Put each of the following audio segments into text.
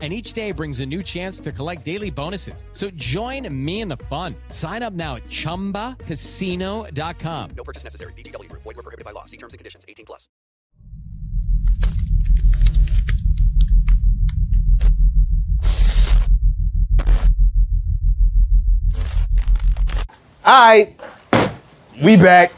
And each day brings a new chance to collect daily bonuses. So join me in the fun. Sign up now at chumbacasino.com. No purchase necessary. VGW Group. Void were prohibited by law. See terms and conditions. 18 plus. All right, we back.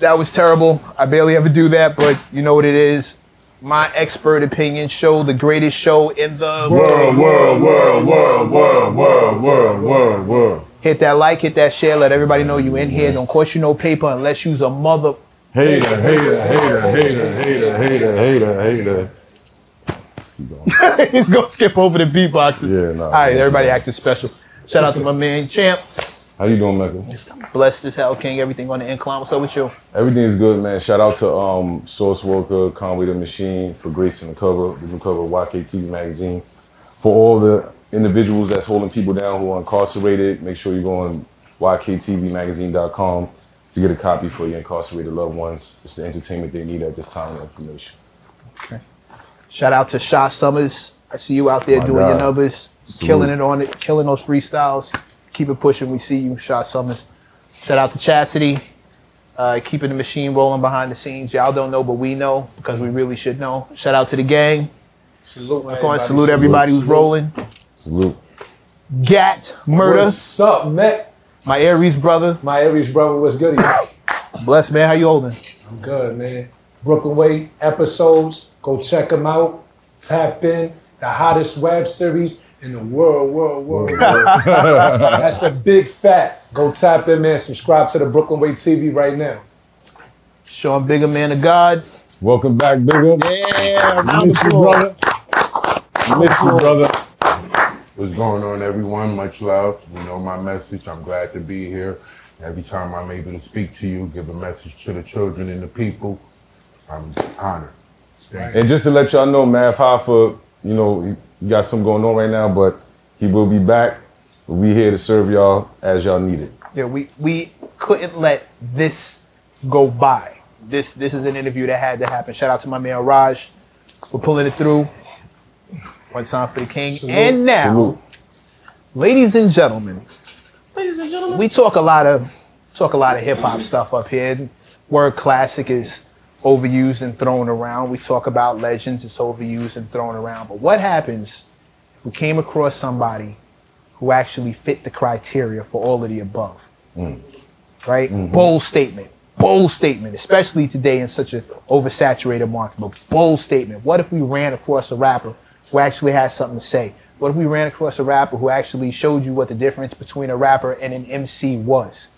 That was terrible. I barely ever do that, but you know what it is. My expert opinion show, the greatest show in the World, world, world, world, world, world, world, world, world. Hit that like, hit that share, let everybody know you in here. Don't cost you no paper unless you's a mother. Hater, hater, hater, hater, hater, hater, hater, hater. He's gonna skip over the beatboxing. Yeah, nah. All right, everybody acting special. Shout out to my man Champ. How you doing, Michael? Blessed as hell, King. Everything on the incline. What's up with you? Everything is good, man. Shout out to um, Source Worker, Conway the Machine for gracing the cover, the cover of YKTV magazine. For all the individuals that's holding people down who are incarcerated, make sure you go on yktvmagazine.com to get a copy for your incarcerated loved ones. It's the entertainment they need at this time and information. Okay. Shout out to Shaw Summers. I see you out there My doing God. your numbers, killing it on it, killing those freestyles. Keep it pushing. We see you, Shaw Summers. Shout out to Chastity, uh, keeping the machine rolling behind the scenes. Y'all don't know, but we know because we really should know. Shout out to the gang. Salute, Of course, salute everybody who's rolling. Salute. Gat Murder, What's up, man? my Aries brother. My Aries brother, what's good? Bless man, how you holding? I'm good, man. Brooklyn Way episodes, go check them out. Tap in the hottest web series in the world, world, world. world. That's a big fat. Go tap in, man. Subscribe to the Brooklyn Way TV right now. Sean Bigga, man of God. Welcome back, Bigga. Yeah, round of Miss you, brother. Miss you, brother. What's going on, everyone? Much love. You know my message. I'm glad to be here. Every time I'm able to speak to you, give a message to the children and the people, I'm honored. And just to let y'all know, Mav Hoffa, you know, he got something going on right now, but he will be back. We here to serve y'all as y'all need it. Yeah, we we couldn't let this go by. This this is an interview that had to happen. Shout out to my man Raj for pulling it through. One time for the king. And now, Salute. ladies and gentlemen, ladies and gentlemen, we talk a lot of talk a lot of hip hop stuff up here. Word classic is overused and thrown around. We talk about legends, it's overused and thrown around. But what happens if we came across somebody who actually fit the criteria for all of the above? Mm. Right? Mm-hmm. Bold statement. Bold statement, especially today in such an oversaturated market. But bold statement. What if we ran across a rapper who actually has something to say? What if we ran across a rapper who actually showed you what the difference between a rapper and an MC was?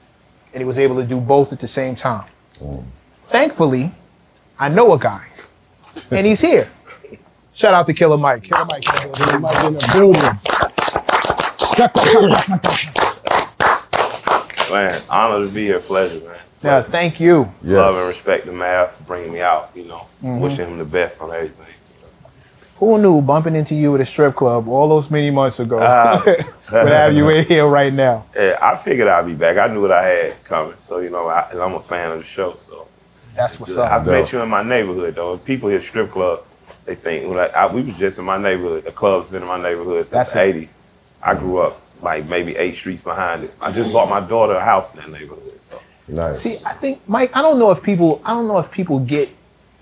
And he was able to do both at the same time. Mm. Thankfully, I know a guy, and he's here. Shout out to Killer Mike. Killer Mike. Killer Mike in the building. Man, honor to be here, pleasure, man. Yeah, thank you. Love and respect to Mav for bringing me out, you know, Mm-hmm. wishing him the best on everything. Who knew bumping into you at a strip club all those many months ago Ah. would have you in here right now? Yeah, I figured I'd be back. I knew what I had coming, so you know, I, and I'm a fan of the show. So That's what's up. I've up. met you in my neighborhood, though. If people hear strip club, they think like, I, we was just in my neighborhood. The club's been in my neighborhood since That's the it. '80s. I grew up like maybe eight streets behind it. I just bought my daughter a house in that neighborhood. So Nice. See, I think Mike, I don't know if people, I don't know if people get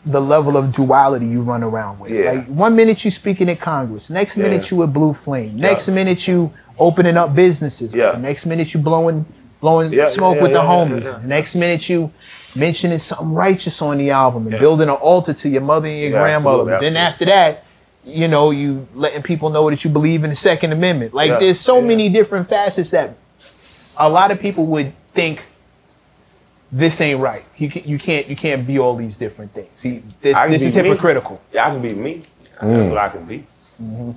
the level of duality you run around with. Yeah. Like one minute you speaking at Congress, next Yeah. minute you with Blue Flame, next Yeah. minute you opening up businesses, Yeah. the next minute you blowing blowing Yeah, smoke yeah, with the yeah, yeah, homies, the next minute you mentioning something righteous on the album and building an altar to your mother and your grandmother. But then after that, you know, you letting people know that you believe in the Second Amendment. Like there's so many different facets that a lot of people would think this ain't right. You can, you can't you can't be all these different things. See, this this is me. hypocritical. Yeah, I can be me. Mm. That's what I can be.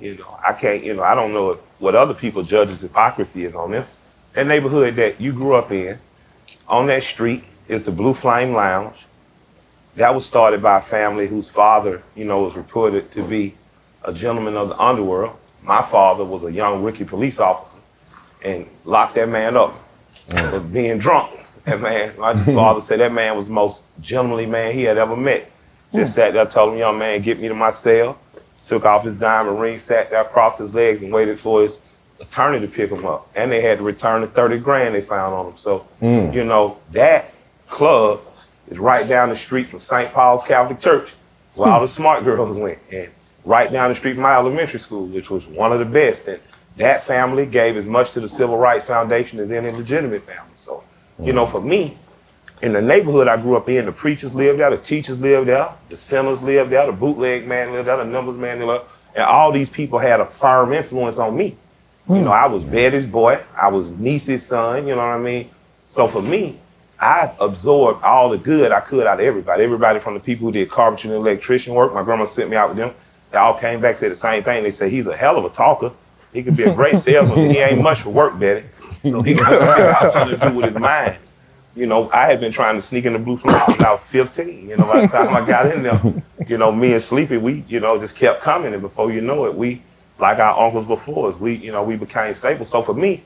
You know, I can't. You know, I don't know what other people judge as hypocrisy is on them. That neighborhood that you grew up in, on that street, is the Blue Flame Lounge. that was started by a family whose father, you know, was reported to be a gentleman of the underworld. My father was a young rookie police officer and locked that man up mm. for being drunk. That man, my father said that man was the most gentlemanly man he had ever met. Mm. Just sat there, told him, young man, get me to my cell. Took off his diamond ring, sat there, crossed his legs, and waited for his attorney to pick him up. And they had to return the 30 grand they found on him. So, mm. you know, that club is right down the street from St. Paul's Catholic Church, where all hmm. the smart girls went. And right down the street from my elementary school, which was one of the best. And that family gave as much to the Civil Rights Foundation as any legitimate family. So, you know, hmm. for me, in the neighborhood I grew up in, the preachers lived there, the teachers lived there, the sinners lived there, the bootleg man lived there, the numbers man lived there. And all these people had a firm influence on me. You know, hmm. I was Betty's boy, I was niece's son, you know what I mean? So for me, I absorbed all the good I could out of everybody. Everybody from the people who did carpentry and electrician work. My grandma sent me out with them. They all came back, said the same thing. They said, he's a hell of a talker. He could be a great salesman, he ain't much for work, Betty. So he got something to do with his mind. You know, I had been trying to sneak in the blue flame since I was 15. You know, by the time I got in there, you know, me and Sleepy, we, you know, just kept coming. And before you know it, we, like our uncles before us, we, you know, we became stable. So for me,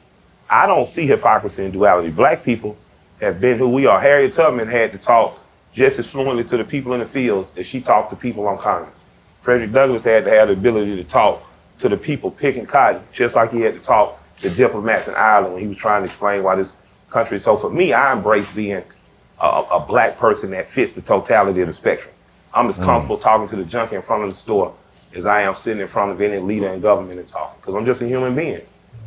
I don't see hypocrisy and duality. Black people have been who we are. Harriet Tubman had to talk just as fluently to the people in the fields as she talked to people on Congress. Frederick Douglass had to have the ability to talk to the people picking cotton, just like he had to talk to diplomats in Ireland when he was trying to explain why this country. So for me, I embrace being a, a black person that fits the totality of the spectrum. I'm as mm. comfortable talking to the junkie in front of the store as I am sitting in front of any leader in government and talking, because I'm just a human being.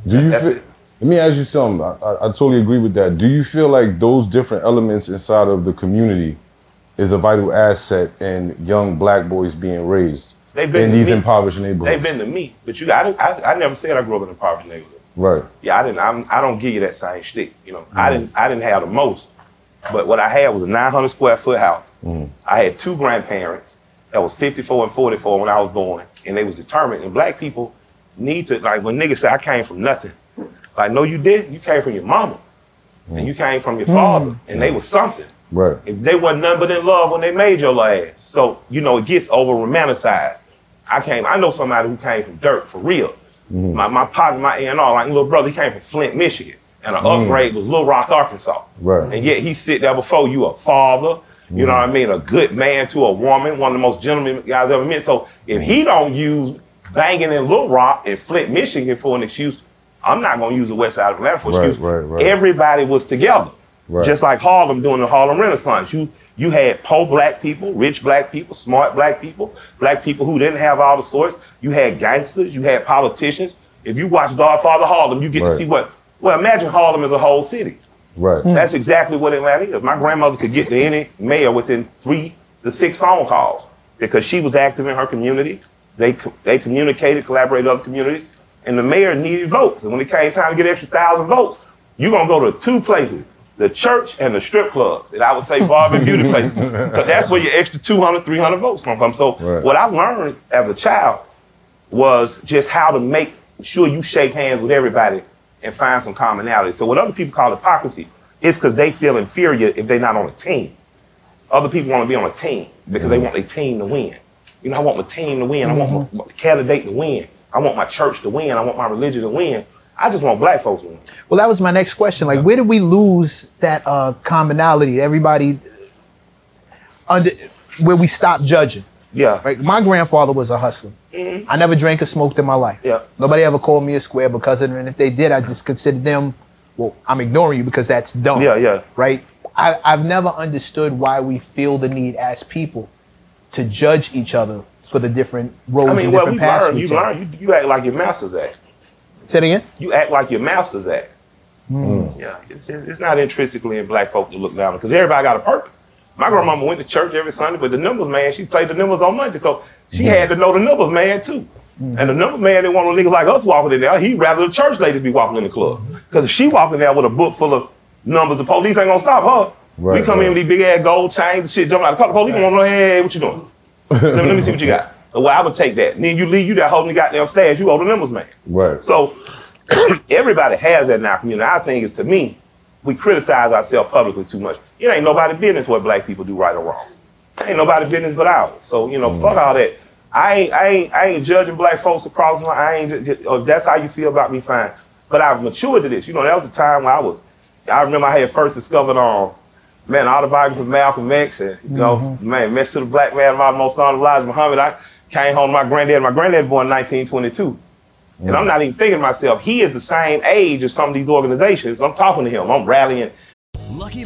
Do you That's feel, it. let me ask you something. I, I, I totally agree with that. Do you feel like those different elements inside of the community is a vital asset in young black boys being raised They've been in these me. impoverished neighborhoods? They've been to me, but you, I, I, I never said I grew up in a poverty neighborhood. right. Yeah, I didn't. I'm, I don't give you that same shtick. You know, I mm-hmm. didn't. I didn't have the most, but what I had was a 900 square foot house. Mm-hmm. I had two grandparents that was 54 and 44 when I was born, and they was determined. And black people need to like when niggas say I came from nothing. Like, no, you didn't. You came from your mama, and you came from your mm-hmm. father, and they was something. Right. If they wasn't nothing but in love when they made your ass. So, you know, it gets over romanticized. I came, I know somebody who came from dirt for real. Mm-hmm. My my partner, my A&R, like little brother, he came from Flint, Michigan. And an mm-hmm. upgrade was Little Rock, Arkansas. Right. And yet he sit there before you a father, you know what I mean, a good man to a woman, one of the most gentleman guys ever met. So if he don't use banging in Little Rock and Flint, Michigan for an excuse, I'm not gonna use the west side of Atlanta for Right, excuse. right, right. Everybody was together. Right. Just like Harlem during the Harlem Renaissance. You you had poor black people, rich black people, smart black people, black people who didn't have all the sorts. You had gangsters, you had politicians. If you watch Godfather Harlem, you get to see what well, imagine Harlem as a whole city. Right. Mm. That's exactly what Atlanta is. My grandmother could get to any mayor within three to six phone calls because she was active in her community. They they communicated, collaborated with other communities, and the mayor needed votes. And when it came time to get extra thousand votes, you're gonna go to two places: the church and the strip clubs. And I would say barber and beauty places, because that's where your extra 200, 300 votes gonna come. So Right. what I learned as a child was just how to make sure you shake hands with everybody and find some commonality. So what other people call hypocrisy, it's because they feel inferior if they're not on a team. Other people want to be on a team because they want their team to win. You know, I want my team to win. I want my, my candidate to win. I want my church to win. I want my religion to win. I just want black folks to win. Well, that was my next question. Like, where did we lose that uh, commonality? Everybody under where we stopped judging. Yeah. Right. My grandfather was a hustler. Mm-hmm. I never drank or smoked in my life. Yeah. Nobody ever called me a square because of it. And if they did, I just considered them. Well, I'm ignoring you because that's dumb. Yeah, yeah. Right. I, I've never understood why we feel the need as people to judge each other for the different roles I mean, and well, different paths learn. we You take. learn. You, you act like your masters act. Say it again. You act like your masters act. Mm. Yeah, it's, it's it's not intrinsically in black folk to look down because everybody got a purpose. My grandmama went to church every Sunday, but the numbers man, she played the numbers on Monday, so she had to know the numbers man too. Mm-hmm. And the numbers man didn't want no niggas like us walking in there. He'd rather the church ladies be walking in the club. Mm-hmm. Because if she walking in there with a book full of numbers, the police ain't gonna stop her. we Right, come in with these big ass gold chains and shit, jumping out of the car. The police to know, hey, what you doing? let, me, let me see what you got. Well, I would take that. And then you leave, you that holding the goddamn stash, you owe the numbers man. Right. So everybody has that in our community. I think it's to me, we criticize ourselves publicly too much. It ain't nobody business what black people do right or wrong. ain't nobody business but ours. So you know, fuck mm. all that. I ain't, I ain't, I ain't judging black folks across the line. I ain't. ju- ju- oh, that's how you feel about me, fine. But I've matured to this. You know, that was the time when I was. I remember I had first discovered on, man, autobiography of Malcolm X, and you know, mm-hmm. man, messed to the black man, my most honored Elijah Muhammad. I came home to my granddad. My granddad born in 1922. And I'm not even thinking to myself, he is the same age as some of these organizations. I'm talking to him. I'm rallying. Lucky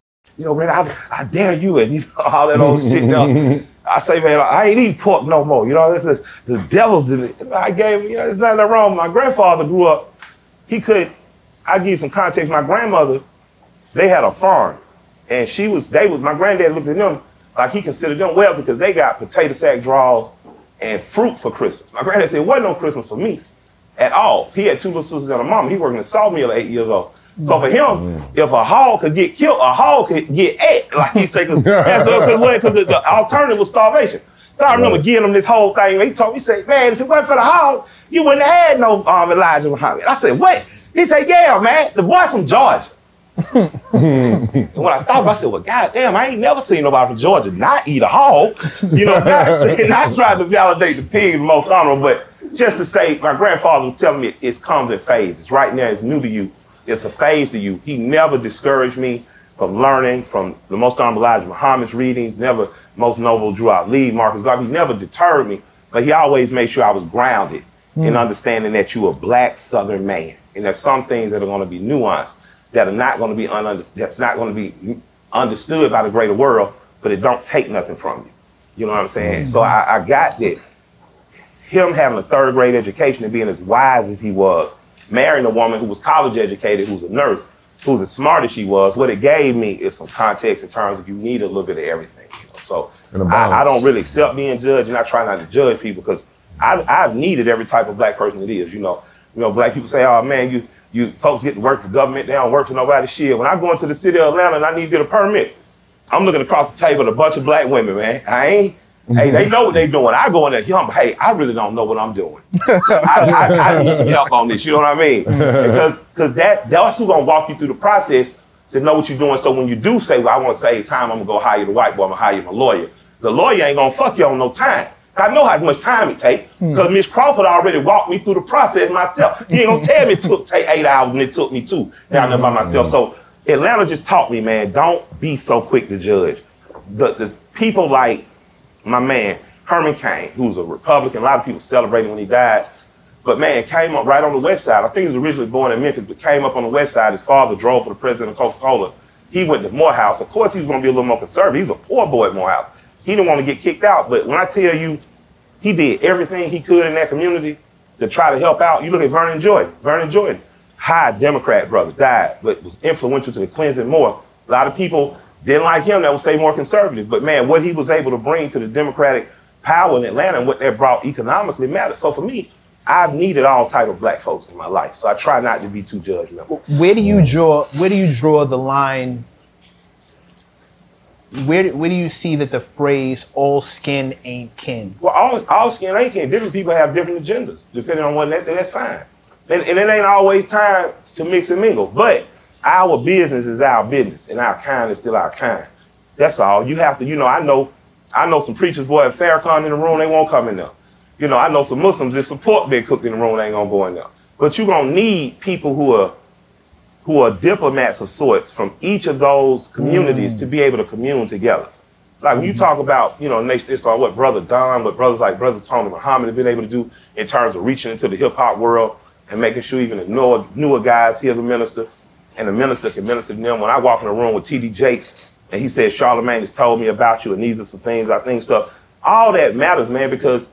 You know, man, I, I dare you, and you know, all that old shit. Now, I say, man, I ain't eating pork no more. You know, this is the devil's in it. I gave, you know, there's nothing wrong. My grandfather grew up. He could. I give you some context. My grandmother, they had a farm, and she was. They was. My granddad looked at them like he considered them wealthy because they got potato sack draws and fruit for Christmas. My granddad said, it wasn't no Christmas for me at all. He had two little sisters and a mom. He worked in a sawmill at eight years old. So for him, if a hog could get killed, a hog could get ate, like he said, because the, the alternative was starvation. So I remember giving him this whole thing. He told me, he said, man, if it wasn't for the hog, you wouldn't have had no um, Elijah Muhammad. I said, what? He said, yeah, man, the boy from Georgia. And when I thought about it, I said, well, goddamn, I ain't never seen nobody from Georgia not eat a hog. You know, not saying, not trying to validate the pig the most honorable, but just to say, my grandfather was telling me it comes in phases. Right now, it's new to you. It's a phase to you. He never discouraged me from learning from the most honorable Elijah Muhammad's readings, never most noble Drew Ali, Marcus Garvey. He never deterred me, but he always made sure I was grounded in hmm. understanding that you a black Southern man. And there's some things that are going to be nuanced that are not going to be ununder- that's not going to be understood by the greater world, but it don't take nothing from you. You know what I'm saying? So hmm. I, I got that. Him having a third grade education and being as wise as he was, marrying a woman who was college educated, who was a nurse, who was as smart as she was, what it gave me is some context in terms of you need a little bit of everything. You know? So I, I, don't really accept being judged, and I try not to judge people because I, I've needed every type of black person it is. You know, you know, black people say, "Oh man, you you folks get to work for government, they don't work for nobody." Shit, when I go into the city of Atlanta and I need to get a permit, I'm looking across the table at a bunch of black women, man. I ain't. Hey, they mm-hmm. know what they're doing. I go in there, "Yum, hey, I really don't know what I'm doing. I, I, I need some help on this. You know what I mean? Because because that that's who's gonna walk you through the process to know what you're doing. So when you do say, "Well, I want to save time," I'm gonna go hire the white boy. I'm gonna hire my lawyer. The lawyer ain't gonna fuck you on no time. I know how much time it take hmm. because Miss Crawford already walked me through the process myself. He ain't gonna tell me it took take eight hours and it took me two down there by hmm. myself. So Atlanta just taught me, man, don't be so quick to judge. The the people like my man Herman Cain, who's a Republican. A lot of people celebrated when he died. But man, came up right on the west side. I think he was originally born in Memphis, but came up on the west side. His father drove for the president of Coca-Cola. He went to Morehouse. Of course, he was going to be a little more conservative. He was a poor boy at Morehouse. He didn't want to get kicked out. But when I tell you, he did everything he could in that community to try to help out. You look at Vernon Jordan. Vernon Jordan, high Democrat brother, died, but was influential to the Cleansing more. A lot of people didn't like him that would say more conservative. But man, what he was able to bring to the Democratic power in Atlanta and what that brought economically mattered. So for me, I've needed all type of black folks in my life. So I try not to be too judgmental. Where do you draw? Where do you draw the line? Where where do you see that the phrase "all skin ain't kin"? Well, all, all skin ain't kin. Different people have different agendas. Depending on what that, that's fine. And, and it ain't always time to mix and mingle. But our business is our business, and our kind is still our kind. That's all. You have to, you know, I know, I know some preachers, boy, if Farrakhan in the room, they won't come in there. You know, I know some Muslims, if some pork been cooked in the room, they ain't gonna go in there. But you're gonna need people who are who are diplomats of sorts from each of those communities to be able to commune together. Like when you mm-hmm. talk about, you know, Nation Islam, what Brother Don, what brothers like Brother Tony Muhammad have been able to do in terms of reaching into the hip hop world and making sure even the newer, newer guys hear the minister and the minister can minister to them. When I walk in a room with TD Jake and he says, Charlemagne has told me about you and these are some things I think stuff, all that matters, man, because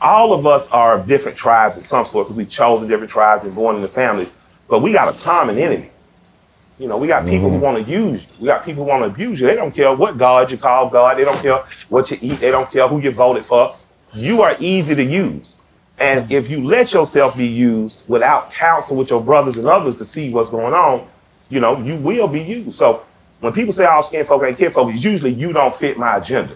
all of us are of different tribes of some sort because we've chosen different tribes and born into families, but we got a common enemy. You know, we got people Mm-hmm. who want to use you. We got people who want to abuse you. They don't care what God you call God. They don't care what you eat. They don't care who you voted for. You are easy to use. And if you let yourself be used without counsel with your brothers and others to see what's going on, you know, you will be used. So when people say all skin folk ain't kin folk, it's usually you don't fit my agenda.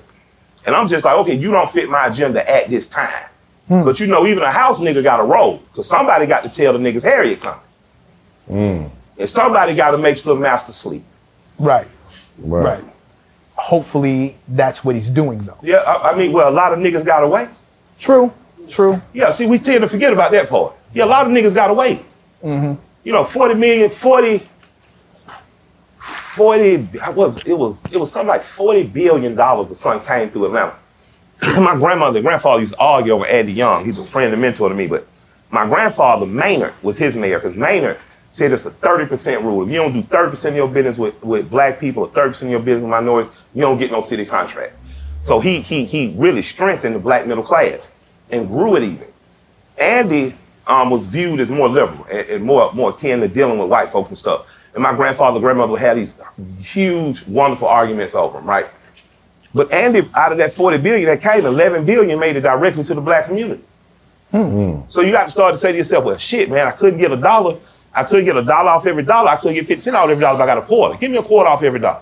And I'm just like, okay, you don't fit my agenda at this time. But you know, even a house nigga got a role. Because somebody got to tell the niggas Harriet coming. Mm. And somebody got to make sure the master sleep. Right. Right. Right. Hopefully that's what he's doing though. Yeah, I, I mean, well, a lot of niggas got away. True. True. Yeah, see, we tend to forget about that part. Yeah, a lot of niggas got away. Mm-hmm. You know, 40 million, 40, 40, I was, it was, it was something like 40 billion dollars or something came through Atlanta. my grandmother, grandfather used to argue over Andy Young. He's a friend and mentor to me, but my grandfather, Maynard, was his mayor because Maynard said it's a 30% rule. If you don't do 30% of your business with, with black people or 30% of your business with minorities, you don't get no city contract. So he, he, he really strengthened the black middle class and grew it even. Andy um, was viewed as more liberal and, and more, more akin to dealing with white folks and stuff. And my grandfather, grandmother had these huge, wonderful arguments over him, right? But Andy, out of that 40 billion that came, 11 billion made it directly to the black community. So you got to start to say to yourself, well, shit, man, I couldn't get a dollar. I couldn't get a dollar off every dollar. I couldn't get 50 cents off every dollar if I got a quarter. Give me a quarter off every dollar.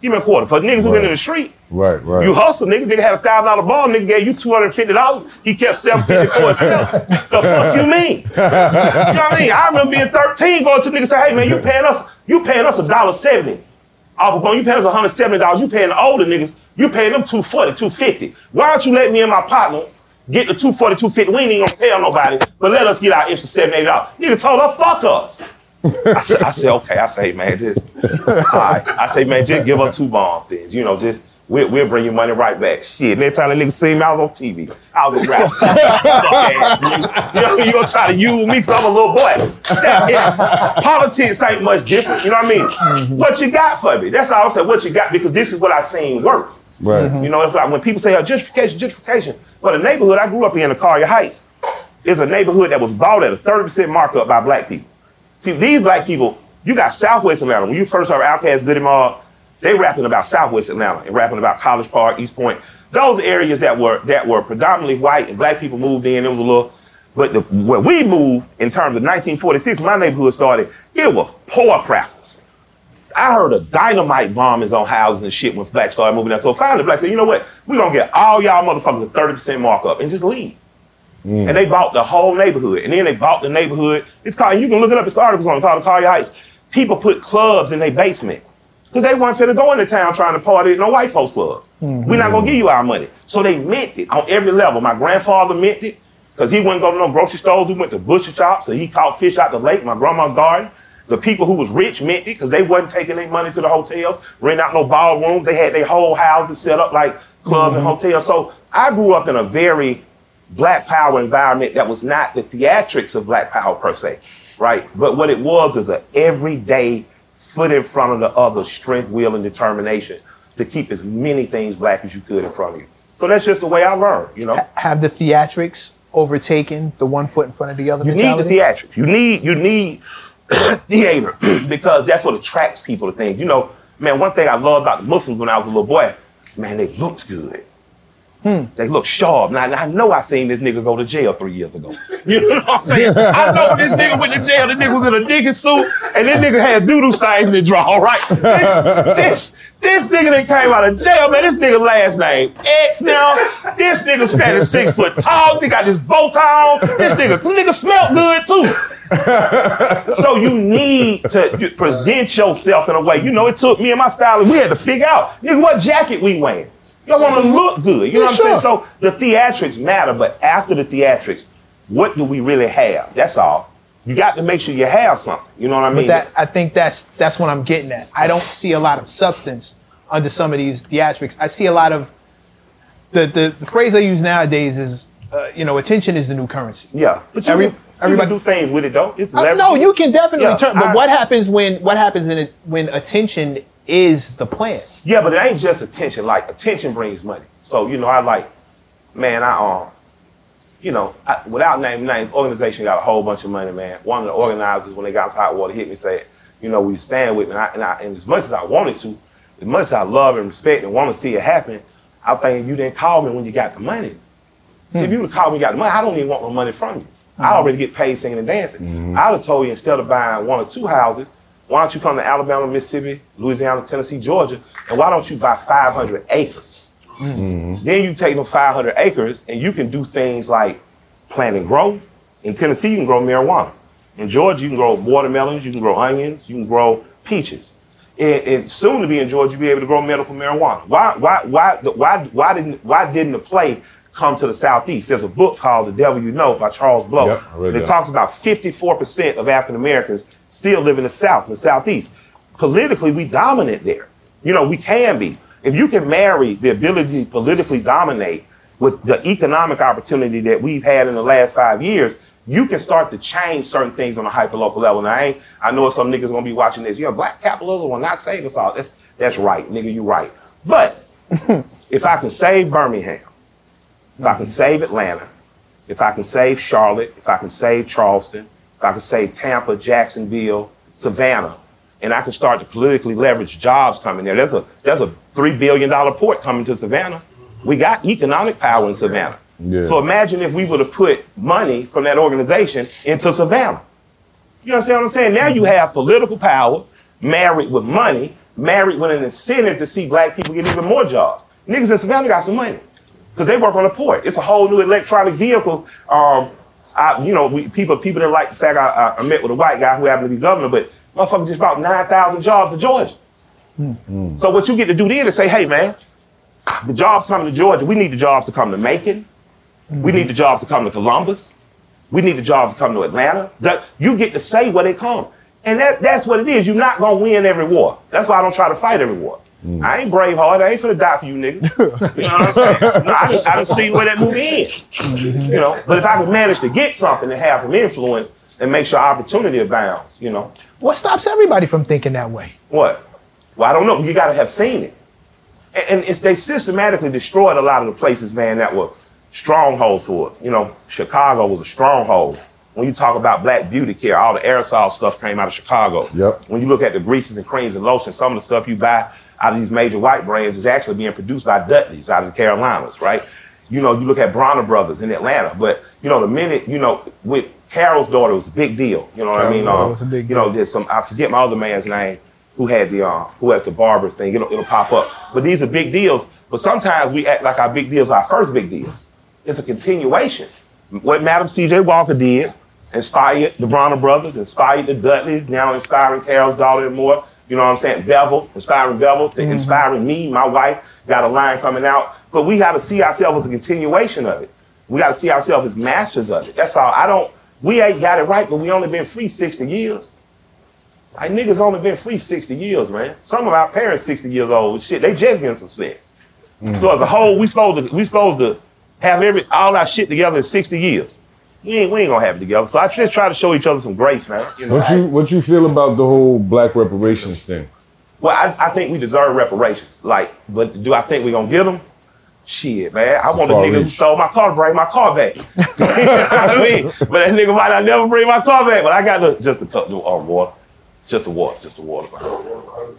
Give me a quarter. For niggas who been in the street, Right, right. you hustle, nigga. Nigga had a thousand dollar ball. Nigga gave you two hundred fifty dollars. He kept seven fifty for himself. the fuck you mean? You know what I mean? I remember being thirteen, going to niggas say, "Hey man, you paying us? You paying us a dollar seventy off a bone? You paying us one hundred seventy dollars? You paying the older niggas? You paying them 240, 250. Why don't you let me and my partner get the 240, 250? We ain't gonna tell nobody, but let us get our extra seven, eight dollars. Nigga told us, fuck us. I said, I said, okay. I say, man, just all right. I say, man, just give us two bombs then. You know, just we'll, we'll bring your money right back. Shit. Next time the nigga see me, I was on TV. I was a rapper. Ass. You know, you gonna try to use me because I'm a little boy. That- yeah. Politics ain't much different. You know what I mean? Mm-hmm. What you got for me? That's all I said. What you got? Because this is what I seen work. Right. You know, it's like when people say oh, gentrification, gentrification. Well, the neighborhood I grew up in, the Collier Heights, is a neighborhood that was bought at a 30% markup by black people. See, these black people, you got Southwest Atlanta. When you first heard Outkast, Goodie Mob, they rapping about Southwest Atlanta and rapping about College Park, East Point. Those areas that were that were predominantly white and black people moved in. It was a little, but the, where we moved in terms of 1946, my neighborhood started, it was poor crackers. I heard of dynamite bombings on houses and shit when blacks started moving there. So finally, blacks said, you know what? We're gonna get all y'all motherfuckers a 30% markup and just leave. Mm. And they bought the whole neighborhood. And then they bought the neighborhood. It's called, you can look it up, it's articles on it called Collier Heights. People put clubs in their basement. Because they weren't finna go into town trying to party at no white folks club. Mm-hmm. We're not gonna give you our money. So they meant it on every level. My grandfather meant it. Because he wouldn't go to no grocery stores. We went to butcher shops. So he caught fish out the lake, my grandma's garden. The people who was rich meant it because they wasn't taking their money to the hotels, renting out no ballrooms. They had their whole houses set up like clubs and mm-hmm. hotels. So I grew up in a very black power environment that was not the theatrics of black power per se, right? But what it was is a everyday foot in front of the other strength, will, and determination to keep as many things black as you could in front of you. So that's just the way I learned, you know. Have the theatrics overtaken the one foot in front of the other? You need the theatrics. You need you need theater because that's what attracts people to things. You know, man, one thing I loved about the Muslims when I was a little boy, man, they looked good. Hmm. They look sharp. Now, I know I seen this nigga go to jail three years ago. You know what I'm saying? I know this nigga went to jail. The nigga was in a nigga suit, and this nigga had doodle stains in the draw, right? This, this, this nigga that came out of jail, man, this nigga last name X now. This nigga standing six foot tall. He got this bow tie on. This nigga, nigga smelled good too. so you need to present yourself in a way. You know, it took me and my stylist, we had to figure out, nigga, what jacket we wearing. You want to look good. You know Yeah, what I'm saying? So the theatrics matter, but after the theatrics, what do we really have? That's all. You got to make sure you have something. You know what I mean? But that I think that's that's what I'm getting at. I don't see a lot of substance under some of these theatrics. I see a lot of the the, the phrase I use nowadays is uh, you know attention is the new currency. yeah. But you, Every- can, everybody- you do things with it though. It's Uh, no, you can definitely Yeah, turn. But I- what happens when what happens in it when attention is the plan? Yeah, but it ain't just attention. Like attention brings money. So you know, I like, man, I um, you know, I, without naming names, organization got a whole bunch of money, man. One of the organizers, when they got hot water, hit me said, you know, we stand with. And, I, and, I, and as much as I wanted to, as much as I love and respect and want to see it happen, I think you didn't call me when you got the money. See, if hmm. you would have called me got the money, I don't even want no money from you. I hmm. already get paid singing and dancing. Hmm. I'd have told you instead of buying one or two houses, why don't you come to Alabama, Mississippi, Louisiana, Tennessee, Georgia, and why don't you buy 500 acres? Mm-hmm. Then you take them 500 acres and you can do things like plant and grow. In Tennessee, you can grow marijuana. In Georgia, you can grow watermelons, you can grow onions, you can grow peaches. And, and soon to be in Georgia, you'll be able to grow medical marijuana. Why, why, why, why, why didn't, why didn't the play come to the southeast? There's a book called The Devil You Know by Charles Blow. Yep, and it that. talks about 54% of African Americans still live in the South, in the Southeast. Politically, we dominant there. You know, we can be. If you can marry the ability to politically dominate with the economic opportunity that we've had in the last five years, you can start to change certain things on a hyperlocal level. Now, I ain't, I know some niggas gonna be watching this. You know, black capitalism will not save us all. That's that's right, nigga, you right. But if I can save Birmingham, if I can save Atlanta, if I can save Charlotte, if I can save Charleston, if I can save Tampa, Jacksonville, Savannah, and I can start to politically leverage jobs coming there. There's a there's a three billion dollar port coming to Savannah. We got economic power in Savannah. Yeah. So imagine if we would have put money from that organization into Savannah. You understand what I'm saying? Now you have political power married with money, married with an incentive to see black people get even more jobs. Niggas in Savannah got some money because they work on the port. It's a whole new electronic vehicle. Um, I, you know, we, people people that like the fact I, I, met with a white guy who happened to be governor, but motherfucker just about 9,000 jobs to Georgia. So what you get to do then is say, hey man, the jobs coming to Georgia, we need the jobs to come to Macon. We need the jobs to come to Columbus. We need the jobs to come to Atlanta. That- you get to say where they come. And that, that's what it is. You're not gonna win every war. That's why I don't try to fight every war. Mm. I ain't brave, Braveheart. I ain't finna die for you nigga. You know what I'm saying? No, I, done- I done seen where that movie ends. You know, but if I can manage to get something that has some influence and make sure opportunity abounds, you know. What stops everybody from thinking that way? What? Well, I don't know. You got to have seen it. And, and it's, they systematically destroyed a lot of the places, man, that were strongholds for us. You know, Chicago was a stronghold. When you talk about black beauty care, all the aerosol stuff came out of Chicago. Yep. When you look at the greases and creams and lotions, some of the stuff you buy out of these major white brands is actually being produced by Dudley's out of the Carolinas, right? You know, you look at Bronner Brothers in Atlanta, but you know, the minute, you know, with Carol's daughter was a big deal. You know what I mean? Um, was a big you know, there's some I forget my other man's name who had the uh, who has the barber thing. It'll, it'll pop up. But these are big deals. But sometimes we act like our big deals are our first big deals. It's a continuation. What Madam C.J. Walker did inspired the Bronner brothers, inspired the Dudleys, now inspiring Carol's daughter and more. You know what I'm saying? Bevel, inspiring Bevel, to mm-hmm. inspiring me, my wife, got a line coming out. But we got to see ourselves as a continuation of it. We got to see ourselves as masters of it. That's all. I don't, we ain't got it right, but we only been free 60 years. Like niggas only been free 60 years, man. Some of our parents 60 years old. Shit, they just been some sense. Mm. So as a whole, we supposed to we supposed to have every all our shit together in 60 years. We ain't, we ain't gonna have it together. So I just try to show each other some grace, man. You know, What you what you feel about the whole black reparations thing? Well, I, I think we deserve reparations. Like, but do I think we gonna get them? Shit, man. I want a nigga who stole my car to bring my car back. you know I mean? But that nigga might not never bring my car back. But I got the, just a cup of water. Just the water. Just the water.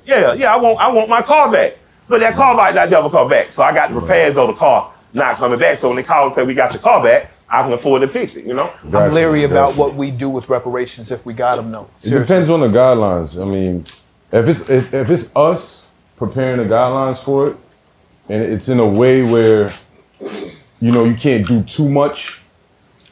Yeah, yeah. I want I want my car back. But that car might not never come back. So I got the repairs on the car not coming back. So when they call and say we got the car back, I can afford to fix it, you know? I'm leery about what we do with reparations if we got them, though. It depends on the guidelines. I mean, if it's if if it's us preparing the guidelines for it, and it's in a way where you know you can't do too much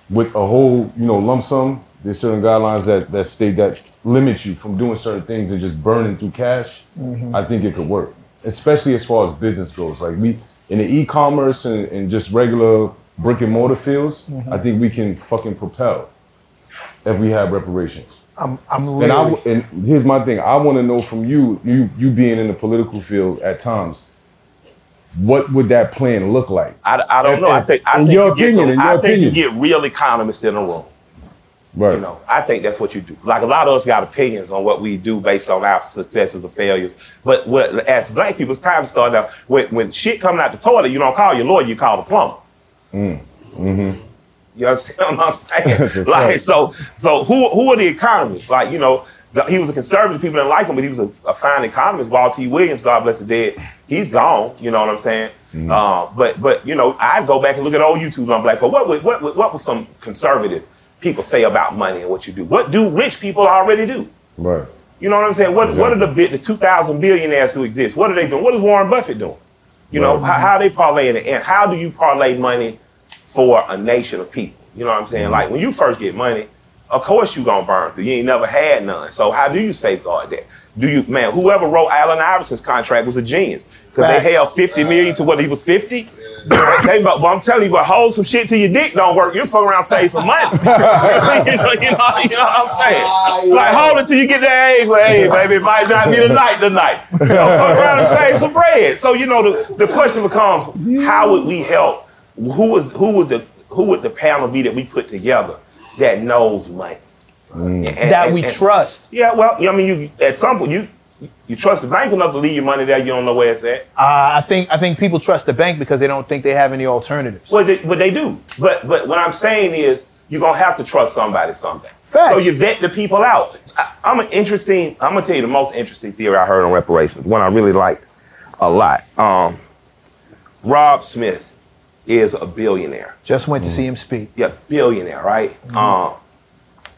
with a whole you know lump sum. There's certain guidelines that that state that limit you from doing certain things and just burning through cash. Mhm. I think it could work, especially as far as business goes. Like we in the e-commerce and, and just regular brick and mortar fields, Mhm. I think we can fucking propel if we have reparations. I'm, I'm And leery. I w- and here's my thing. I want to know from you, you you being in the political field at times, what would that plan look like? I, I don't And- know. I think I in think your you opinion, some- in your I think opinion. you get real economists in the room. Right. You know, I think that's what you do. Like a lot of us got opinions on what we do based on our successes or failures. But what, as black people, it's time to start now. When, when shit coming out the toilet, you don't call your lawyer, you call the plumber. Mm-hmm. You understand what I'm saying? like so, so who who are the economists? Like you know, the- he was a conservative. People didn't like him, but he was a, a fine economist. Walt T. Williams, God bless the dead, he's gone. You know what I'm saying? Uh, but but you know, I'd go back and look at old YouTube on Black folk. What would what would- what would some conservative people say about money and what you do? What do rich people already do? Right. You know what I'm saying? What what are the the two thousand billionaires who exist? What are they doing? What is Warren Buffett doing? You know Right. how, how they parlaying it, and how do you parlay money for a nation of people? You know what I'm saying? Mm-hmm. Like when you first get money, of course you gonna burn through. You ain't never had none. So how do you safeguard that? Do you man? Whoever wrote Allen Iverson's contract was a genius because they held fifty million to what he was fifty. They- but, but I'm telling you, but hold some shit till your dick don't work. You fuck around, save some money. you, know, you, know, you know what I'm saying? Like hold it till you get that age where, hey, baby, it might not be the night tonight. You know, fuck around and save some bread. So you know, the, the question becomes, how would we help? Who was who would the who would the panel be that we put together that knows money? Mm. And- that we and- trust. Yeah, well, I mean, you at some point you you trust the bank enough to leave your money there. You don't know where it's at. Uh, I think I think people trust the bank because they don't think they have any alternatives. Well, they, but they do. But but what I'm saying is you're gonna have to trust somebody someday. Facts. So you vet the people out. I, I'm an interesting. I'm gonna tell you the most interesting theory I heard on reparations. One I really liked a lot. Um, Rob Smith is a billionaire. Just went to see him speak. Yeah, billionaire, right? Um,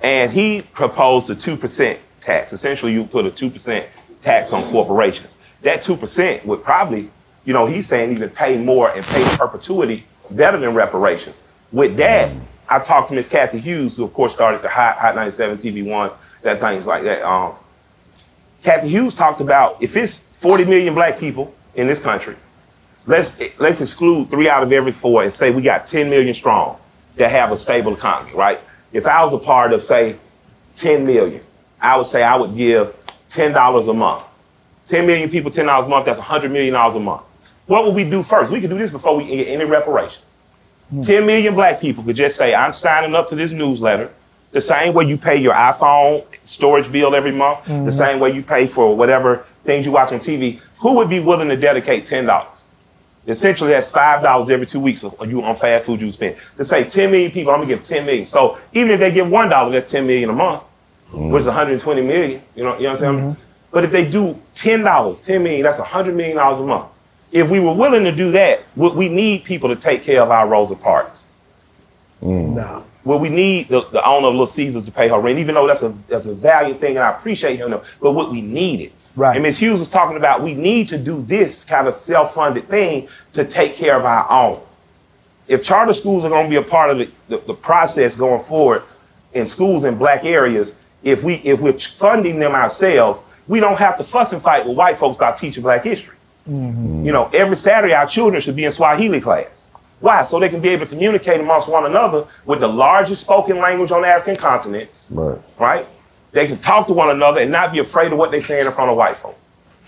and he proposed a two percent tax. Essentially, you put a two percent tax on corporations. That two percent would probably, you know, he's saying even pay more and pay perpetuity better than reparations. With that, I talked to Miss Cathy Hughes, who of course started the Hot, Hot 97 TV One, that things like that. Um, Cathy Hughes talked about if it's 40 million black people in this country, let's let's exclude three out of every four and say we got 10 million strong that have a stable economy, right? If I was a part of say 10 million, I would say I would give $10 a month. 10 million people, $10 a month, that's $100 million a month. What would we do first? We could do this before we get any reparations. 10 million black people could just say, I'm signing up to this newsletter the same way you pay your iPhone storage bill every month, the Mhm. same way you pay for whatever things you watch on TV. Who would be willing to dedicate $10? Essentially, that's $5 every two weeks of you on fast food you spend. To say 10 million people, I'm gonna give 10 million. So even if they give $1, that's 10 million a month, Mm-hmm. which is 120 million. You know, you know what I'm saying? Mm-hmm. But if they do $10, 10 million, that's 100 million dollars a month. If we were willing to do that, would we need people to take care of our Rosa Parks? Mm. No. Well, we need the, the owner of Little Caesars to pay her rent, even though that's a that's a valiant thing, and I appreciate him. But what we need it. Right. And Ms. Hughes was talking about we need to do this kind of self-funded thing to take care of our own. If charter schools are going to be a part of the, the, the process going forward in schools in black areas, if we if we're funding them ourselves, we don't have to fuss and fight with white folks about teaching black history. Mm-hmm. You know, every Saturday our children should be in Swahili class. Why? So they can be able to communicate amongst one another with the largest spoken language on the African continent, Right. right? They can talk to one another and not be afraid of what they're saying in front of white folks.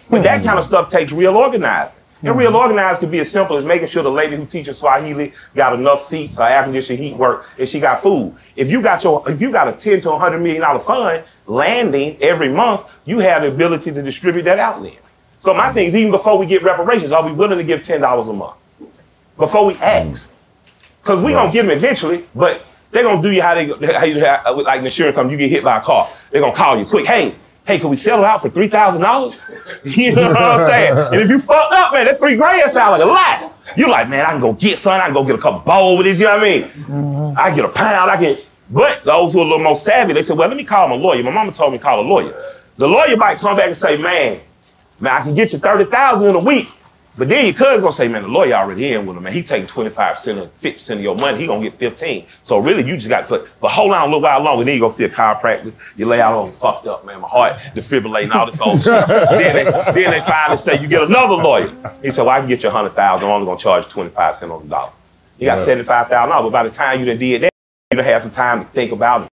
But that mm-hmm. kind of stuff takes real organizing. And mm-hmm. real organizing could be as simple as making sure the lady who teaches Swahili got enough seats, her air conditioning heat work, and she got food. If you got your if you got a 10 to 100 million dollar fund landing every month, you have the ability to distribute that out then. So my thing is even before we get reparations, are we willing to give $10 a month? Before we ask. Because we gonna give them eventually, but they're gonna do you how they how you how, like an insurance company, you get hit by a car. They're gonna call you quick. Hey, hey, can we settle out for three thousand dollars? You know what I'm saying? And if you fucked up, man, that three grand sound like a lot. You're like, man, I can go get something, I can go get a couple bowls with this, you know what I mean? I get a pound, I can. But those who are a little more savvy, they said, well, let me call my lawyer. My mama told me to call a lawyer. The lawyer might come back and say, man, man, I can get you 30,000 in a week. But then your cousin gonna say, man, the lawyer already in with him, man. He taking 25% or 50% of your money. He gonna get 15. So really, you just got to, but hold on a little while longer. Then you go see a chiropractor. You lay out all fucked up, man. My heart defibrillating, all this old shit. then, they, then they finally say, you get another lawyer. He said, well, I can get you 100000 I'm only gonna charge 25 cents on the dollar. You got Right. $75,000. But by the time you done did that, you done had some time to think about it.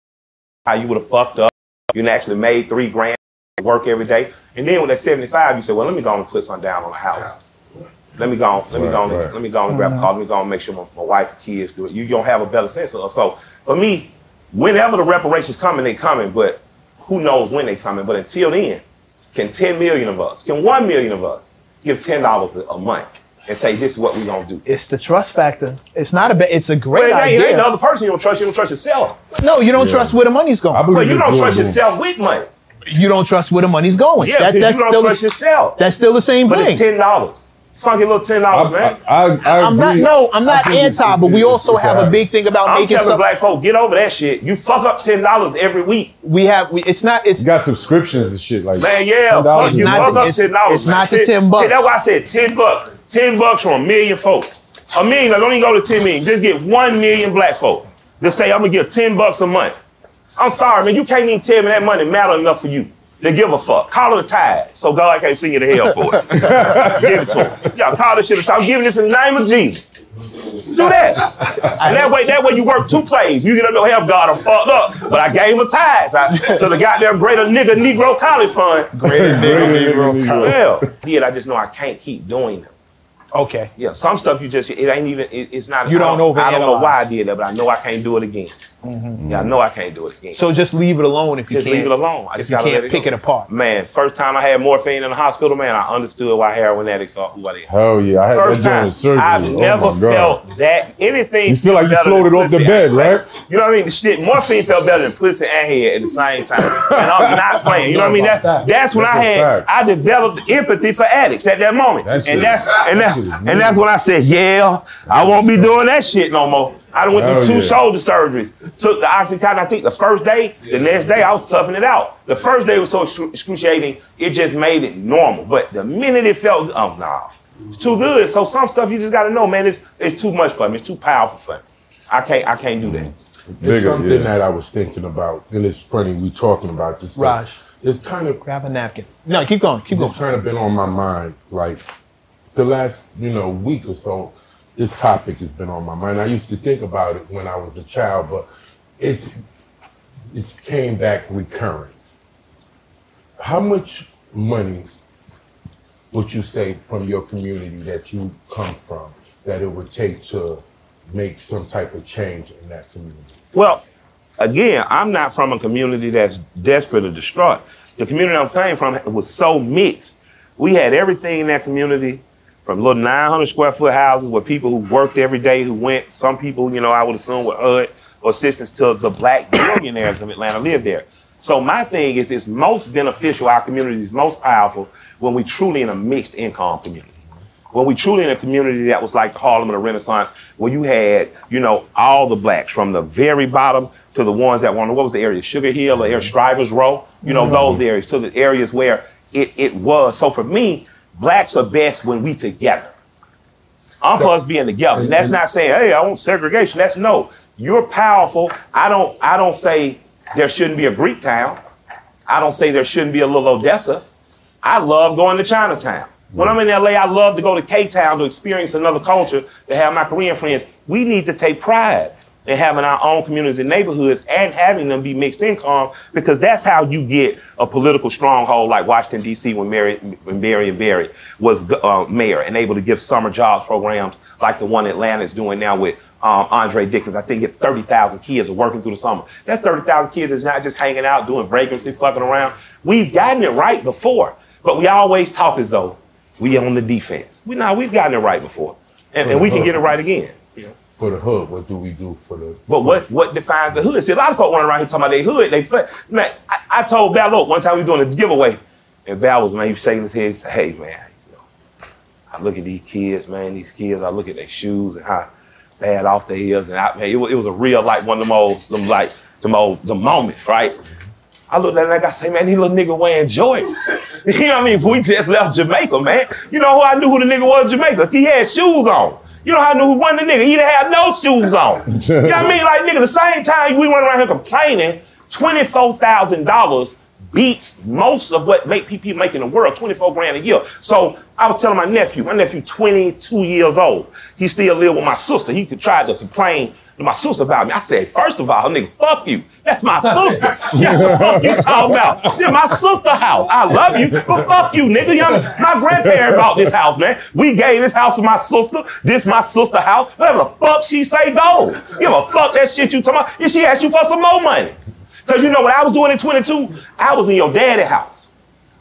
How you would have fucked up. You done actually made three grand work every day. And then with that 75, you said, well, let me go and put some down on the house. Let me go on, let me go on, right. let me go on and grab a car. Let me go and make sure my, my wife and kids do it. You don't have a better sense of So for me, whenever the reparations coming, they coming, but who knows when they coming. But until then, can 10 million of us, can 1 million of us give $10 a, a month and say, this is what we gonna do? It's the trust factor. It's not a bad. It's a great it ain't, it ain't idea. the other person you don't trust, you don't trust yourself. no, you don't trust where the money's going. But you don't trust yourself with money. You don't trust where the money's going. Yeah, That- that's you don't still trust the- yourself. That's still the same But thing. it's ten dollars. Funky little ten dollars, man. I, I I'm not no, I'm not think anti, but we also have a big thing about I'm making telling some. black folk, get over that shit. You fuck up ten dollars every week. We have we, it's not it's You got subscriptions and shit like that. Man, yeah, $10 fuck you. Fuck up ten dollars. it's not the 10 bucks. That's why I said ten bucks. Ten bucks from a million folk. A million. Like, don't even go to ten million. Just get one million black folk. Just say I'm gonna give ten bucks a month. I'm sorry, man. You can't even tell me that money matter enough for you to give a fuck. Call it a tithe, so God can't send you to hell for it. give it to him. Y'all call this shit a tithe. I'm giving this in the name of Jesus. Do that. And that way, that way you work two plays. You get up to help God, I'm fucked up. But I gave him a tithe. I, to the goddamn greater nigga Negro College Fund. greater Greater Negro Negro. College. Well, yeah, I just know I can't keep doing them. Okay. Yeah, some stuff you just it ain't even it, it's not. You I don't know. I don't know why I did that, but I know I can't do it again. Mm-hmm. Yeah, I know I can't do it again. So just leave it alone if you just can't. leave it alone. I if just you gotta can't let it pick go. it apart. Man, first time I had morphine in the hospital, man, I understood why heroin addicts are who they are. Hell yeah, I had First that during time, the surgery. I've oh never my God. felt that anything. You feel like you floated off the bed, right? You know what I mean? The shit, morphine felt better than pussy and head at the same time. And I'm not playing. You know what I mean? That, That- that's when that's I a had fact. I developed empathy for addicts at that moment. That shit- and that's and that that, shit and that's when I said, yeah, I won't be doing that shit no more. I done went through two yeah. shoulder surgeries. Took the Oxycontin, I think the first day, the next day I was toughing it out. The first day was so excru- excruciating, it just made it normal. But the minute it felt, oh no, it's too good. So some stuff you just gotta know, man, it's it's too much for me. It's too powerful for me. I can't I can't do that. It's Bigga, something yeah. that I was thinking about, and it's funny we talking about this. stuff. Raj. It's kind of Grab a napkin. No, keep going. Keep going. it's kind of been on my mind like the last you know week or so this topic has been on my mind i used to think about it when i was a child but it's it came back recurrent how much money would you say from your community that you come from that it would take to make some type of change in that community Well, again, I'm not from a community that's desperate or distraught. The community I'm coming from was so mixed. We had everything in that community, from little 900 square foot houses with people who worked every day, who went. Some people, you know, I would assume were HUD or assistants to the black millionaires of Atlanta live there. So my thing is, it's most beneficial. Our community is most powerful when we truly in a mixed income community when we truly in a community that was like the Harlem of the Renaissance, where you had, you know, all the blacks from the very bottom to the ones that wanted, what was the area, Sugar Hill or Air mm-hmm. Strivers Row, you know, mm-hmm. those areas, to the areas where it, it was. So for me, blacks are best when we together. I'm for us being together. And that's not saying, hey, I want segregation. That's no. You're powerful. I don't I don't say there shouldn't be a Greek town. I don't say there shouldn't be a little Odessa. I love going to Chinatown. When I'm in LA, I love to go to K Town to experience another culture, to have my Korean friends. We need to take pride in having our own communities and neighborhoods and having them be mixed income because that's how you get a political stronghold like Washington, D.C., when Mary, when Marion Barry was uh, mayor and able to give summer jobs programs like the one Atlanta is doing now with um, Andre Dickens. I think it's 30,000 kids are working through the summer. That's 30,000 kids is not just hanging out, doing vagrancy, fucking around. We've gotten it right before, but we always talk as though we on the defense. We now we've gotten it right before, and, and we can get it right again. For the hood what do we do for the But what what defines the hood? See, a lot of folk running around here talking about they hood. They fl- man. I, I told Bal look one time we were doing a giveaway, and Bal was man, he was shaking his head. He said, "Hey man, you know, I look at these kids, man. These kids. I look at their shoes and how bad off they is, and I, man, it, was, it was a real like one of them old, them like them old, the moments, right? I looked at that, I say, man, he little nigga wearing Jordan. you know what I mean? We just left Jamaica, man. You know who I knew who the nigga was Jamaica? He had shoes on. You know how I knew who won the nigga? He didn't have no shoes on. you know what I mean? Like, nigga, the same time we went around here complaining, $24,000 beats most of what make people make in the world, 24 grand a year. So I was telling my nephew, my nephew 22 years old, he still live with my sister. He could try to complain my sister about me. I said, first of all, nigga, fuck you. That's my sister. yeah, what the fuck you talking about? This my sister house. I love you, but fuck you, nigga. You know, my grandparent bought this house, man. We gave this house to my sister. This my sister house. Whatever the fuck she say, go. Give a fuck that shit you talking about. If she asked you for some more money. Because you know what I was doing in 22? I was in your daddy house.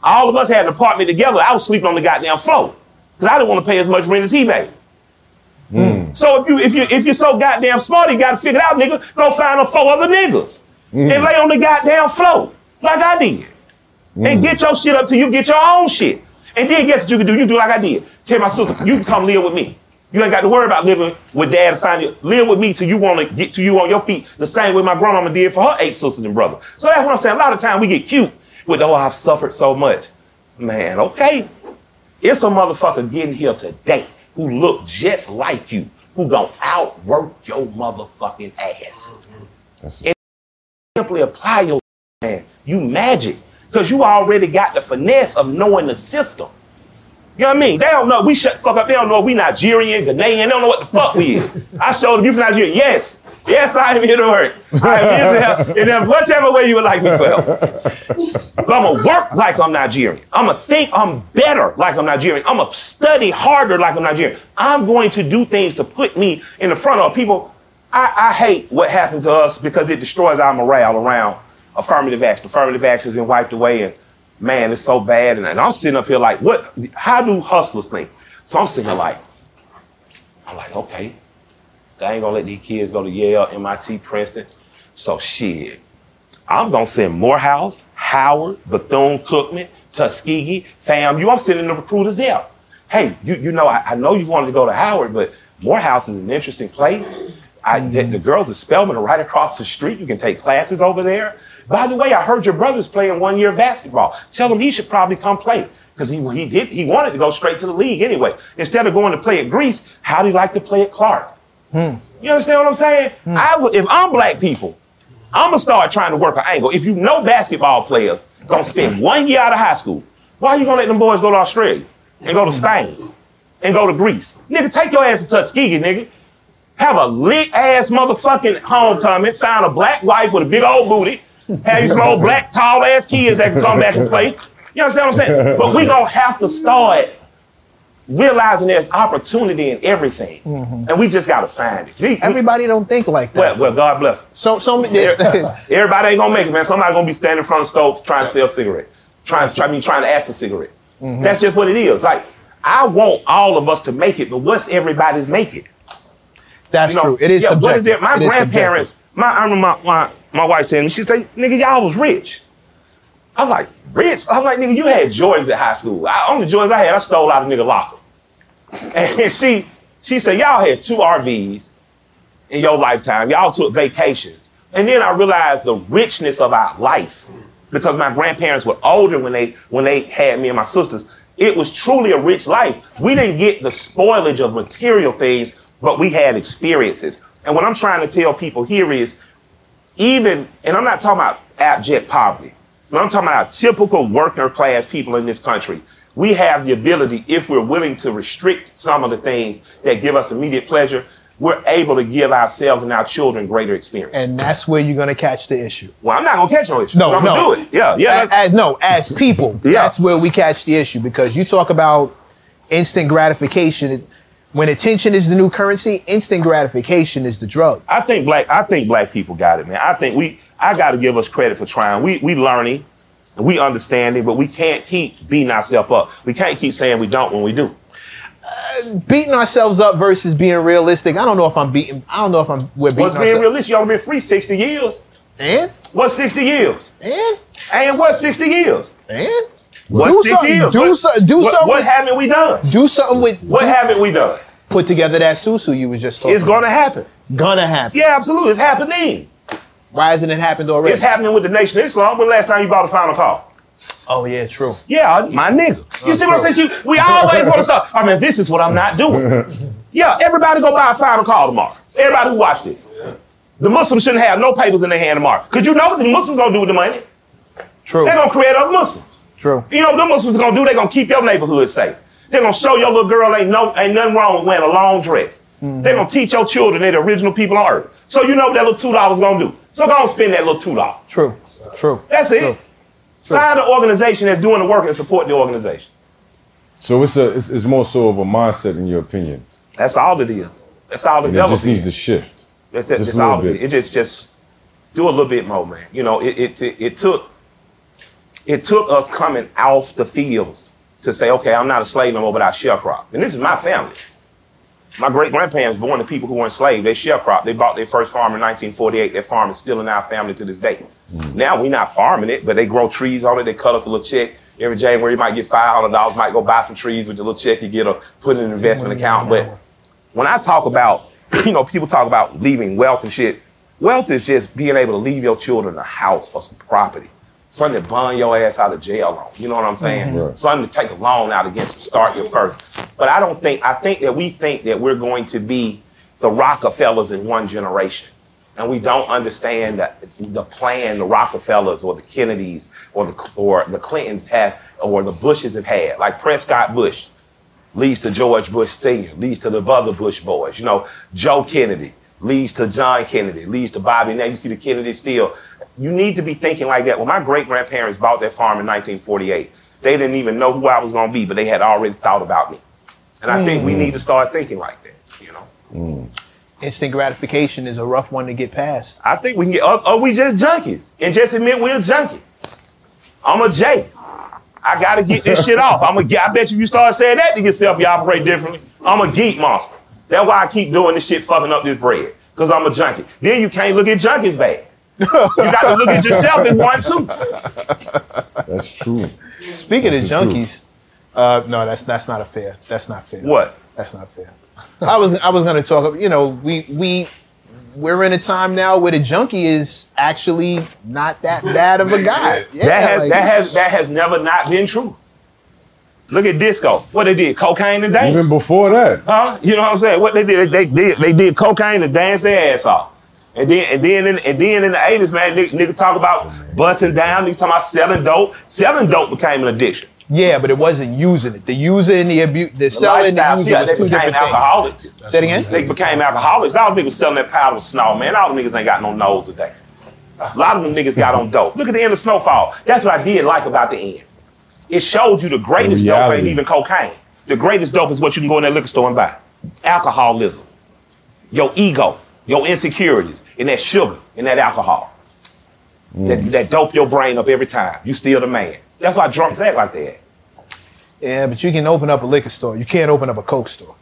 All of us had an apartment together. I was sleeping on the goddamn floor. Because I didn't want to pay as much rent as he made. Mm. So if you if you if you're so goddamn smart, you gotta figure it out, nigga. Go find them four other niggas and mm. lay on the goddamn floor like I did. And mm. get your shit up till you get your own shit. And then guess what you can do? You do like I did. Tell my sister, you can come live with me. You ain't got to worry about living with dad find you. Live with me till you want to get to you on your feet the same way my grandmama did for her eight sisters and brother. So that's what I'm saying. A lot of time we get cute with, oh, I've suffered so much. Man, okay. It's a motherfucker getting here today who look just like you, who gonna outwork your motherfucking ass. And simply apply your man. You magic. Because you already got the finesse of knowing the system. You know what I mean? They don't know. We shut the fuck up. They don't know if we Nigerian, Ghanaian. They don't know what the fuck we is. I showed them you from Nigeria. Yes. Yes, I am here to work. I am here to help. And then whichever way you would like me to help. But I'm gonna work like I'm Nigerian. I'm gonna think I'm better like I'm Nigerian. I'm gonna study harder like I'm Nigerian. I'm going to do things to put me in the front of people. I, I hate what happened to us because it destroys our morale around affirmative action. Affirmative action has been wiped away, and man, it's so bad. And, and I'm sitting up here like, what? How do hustlers think? So I'm sitting here like, I'm like, okay, they ain't gonna let these kids go to Yale, MIT, Princeton. So shit, I'm gonna send Morehouse, Howard, Bethune Cookman, Tuskegee, fam. You, I'm sending the recruiters there. Hey, you, you know, I, I know you wanted to go to Howard, but Morehouse is an interesting place. I, mm-hmm. the, the girls at Spelman are right across the street. You can take classes over there. By the way, I heard your brother's playing one year basketball. Tell him he should probably come play because he, he did he wanted to go straight to the league anyway. Instead of going to play at Greece, how do you like to play at Clark? Hmm. You understand what I'm saying? Hmm. I if I'm black people, I'm gonna start trying to work an angle. If you know basketball players gonna spend one year out of high school, why are you gonna let them boys go to Australia and go to Spain and go to Greece? Nigga, take your ass to Tuskegee, nigga. Have a lit ass motherfucking homecoming. Find a black wife with a big old booty. Have you some old black tall ass kids that can come back and play. You understand what I'm saying? But we gonna have to start realizing there's opportunity in everything, and we just gotta find it. We- we- Everybody don't think like that. well, well, God bless. So, so Everybody ain't gonna make it, man. Somebody gonna be standing in front of stoves trying to sell cigarette, trying, try, I mean, trying to ask for cigarette. Mhm. That's just what it is. Like, I want all of us to make it, but what's everybody's make it? That's You know, true. It is yeah, What is subjective. it? My It is grandparents, my I remember my, my, my wife saying, she say, nigga, y'all was rich. I'm like, rich? I'm like, nigga, you had Jordans at high school. I, only Jordans I had, I stole out of nigga locker. And she she said, y'all had two RVs in your lifetime. Y'all took vacations. And then I realized the richness of our life because my grandparents were older when they when they had me and my sisters. It was truly a rich life. We didn't get the spoilage of material things, but we had experiences. And what I'm trying to tell people here is even, and I'm not talking about abject poverty, but I'm talking about typical worker class people in this country. We have the ability, if we're willing to restrict some of the things that give us immediate pleasure, we're able to give ourselves and our children greater experience. And that's where you're gonna catch the issue. Well, I'm not gonna catch no issue. No, I'm no. gonna do it. Yeah, yeah. As, as- no, as people, that's where we catch the issue because you talk about instant gratification. When attention is the new currency, instant gratification is the drug. I think black I think black people got it, man. I think we I gotta give us credit for trying. We we learning, and understand it, but we can't keep beating ourselves up. We can't keep saying we don't when we do. Uh, beating ourselves up versus being realistic. I don't know if I'm beating. I don't know if I'm. We're beating What's being ourselves. realistic? You only been free 60 years. And? What's 60 years? And? And what's 60 years? And? What's do 60 something. years? Do, What- so, do what, something. What with- haven't we done? Do something with. What haven't we done? Put together that susu you was just talking. It's gonna happen. Gonna happen. Yeah, absolutely. It's happening. Why hasn't it happened already? It's happening with the Nation of Islam. When the last time you bought a final call? Oh yeah, true. Yeah, my nigga. You Oh, see what I'm saying? We oh, always want to start. I mean, this is what I'm not doing. Yeah, everybody go buy a final call tomorrow. Everybody who watch this. The Muslims shouldn't have no papers in their hand tomorrow. Because you know what the Muslims gonna do with the money? True. They're gonna create other Muslims. True. You know what the Muslims gonna do? They're gonna keep your neighborhood safe. They're gonna show your little girl ain't no ain't nothing wrong with wearing a long dress. Mm-hmm. They're gonna teach your children they're the original people on earth. So you know what that little two dollars is gonna do. So go and spend that little two dollars. True. True. That's it. True. Find an organization that's doing the work and support the organization. So it's a it's, it's more so of a mindset in your opinion. That's all it is. That's all And it's it ever just been. needs to shift. That's it. Just a little all it bit. is. It just just do a little bit more, man. You know, it it, it it took it took us coming off the fields to say, okay, I'm not a slave no more, but I sharecrop. And this is my family. My great grandparents born to people who were enslaved. They sharecropped. They bought their first farm in 1948. That farm is still in our family to this day. Now we're not farming it, but they grow trees on it. They cut us a little check every January. You might get five hundred dollars. Might go buy some trees with the little check you get or put in an investment account. But when I talk about, you know, people talk about leaving wealth and shit. Wealth is just being able to leave your children a house or some property. Something to bond your ass out of jail on. You know what I'm saying? Mhm. Right. Something to take a loan out against to start your first. But I don't think, I think that we think that we're going to be the Rockefellers in one generation. And we don't understand that the plan the Rockefellers or the Kennedys or the, or the Clintons have or the Bushes have had. Like Prescott Bush leads to George Bush Sr., leads to the other Bush boys. You know, Joe Kennedy leads to John Kennedy, leads to Bobby. Now you see the Kennedy still. You need to be thinking like that. When my great grandparents bought that farm in 1948, they didn't even know who I was going to be, but they had already thought about me. And I think we Mm. need to start thinking like that. You know, Instant gratification is a rough one to get past. I think we can get. Or, or we just junkies and just admit we're a junkie. I'm a J. I gotta get this shit off. I'm a. ge- I bet you, if you start saying that to yourself, you operate differently. I'm a geek monster. That's why I keep doing this shit, fucking up this bread, because I'm a junkie. Then you can't look at junkies bad. You got to look at yourself as one too. That's true. Speaking This of junkies, uh, no, that's that's not a fair. That's not fair. What? That's not fair. I was I was gonna talk. About, you know, we we we're in a time now where the junkie is actually not that bad of a guy. Yeah, that has like- that has that has never not been true. Look at disco. What they did, cocaine and dance. Even before that. Huh? You know what I'm saying? What they did, they, they did they did cocaine and dance their ass off. And then and then in, and then in the 80s, man, nigga, nigga talk about busting down, niggas talking about selling dope. Selling dope became an addiction. Yeah, but it wasn't using it. The user and the abuse, the The selling and the user yeah, was they two became different alcoholics. things. Say it again. They became alcoholics. All the niggas selling that powder with snow, man. All the niggas ain't got no nose today. A lot of them niggas got on dope. Look at the end of Snowfall. That's what I did like about the end. It showed you the greatest dope ain't even cocaine. The greatest dope is what you can go in that liquor store and buy. Alcoholism. Your ego, your insecurities, and that sugar and that alcohol. Mm. That, that dope your brain up every time. You still the man. That's why drunks act like that. Yeah, but you can open up a liquor store. You can't open up a coke store.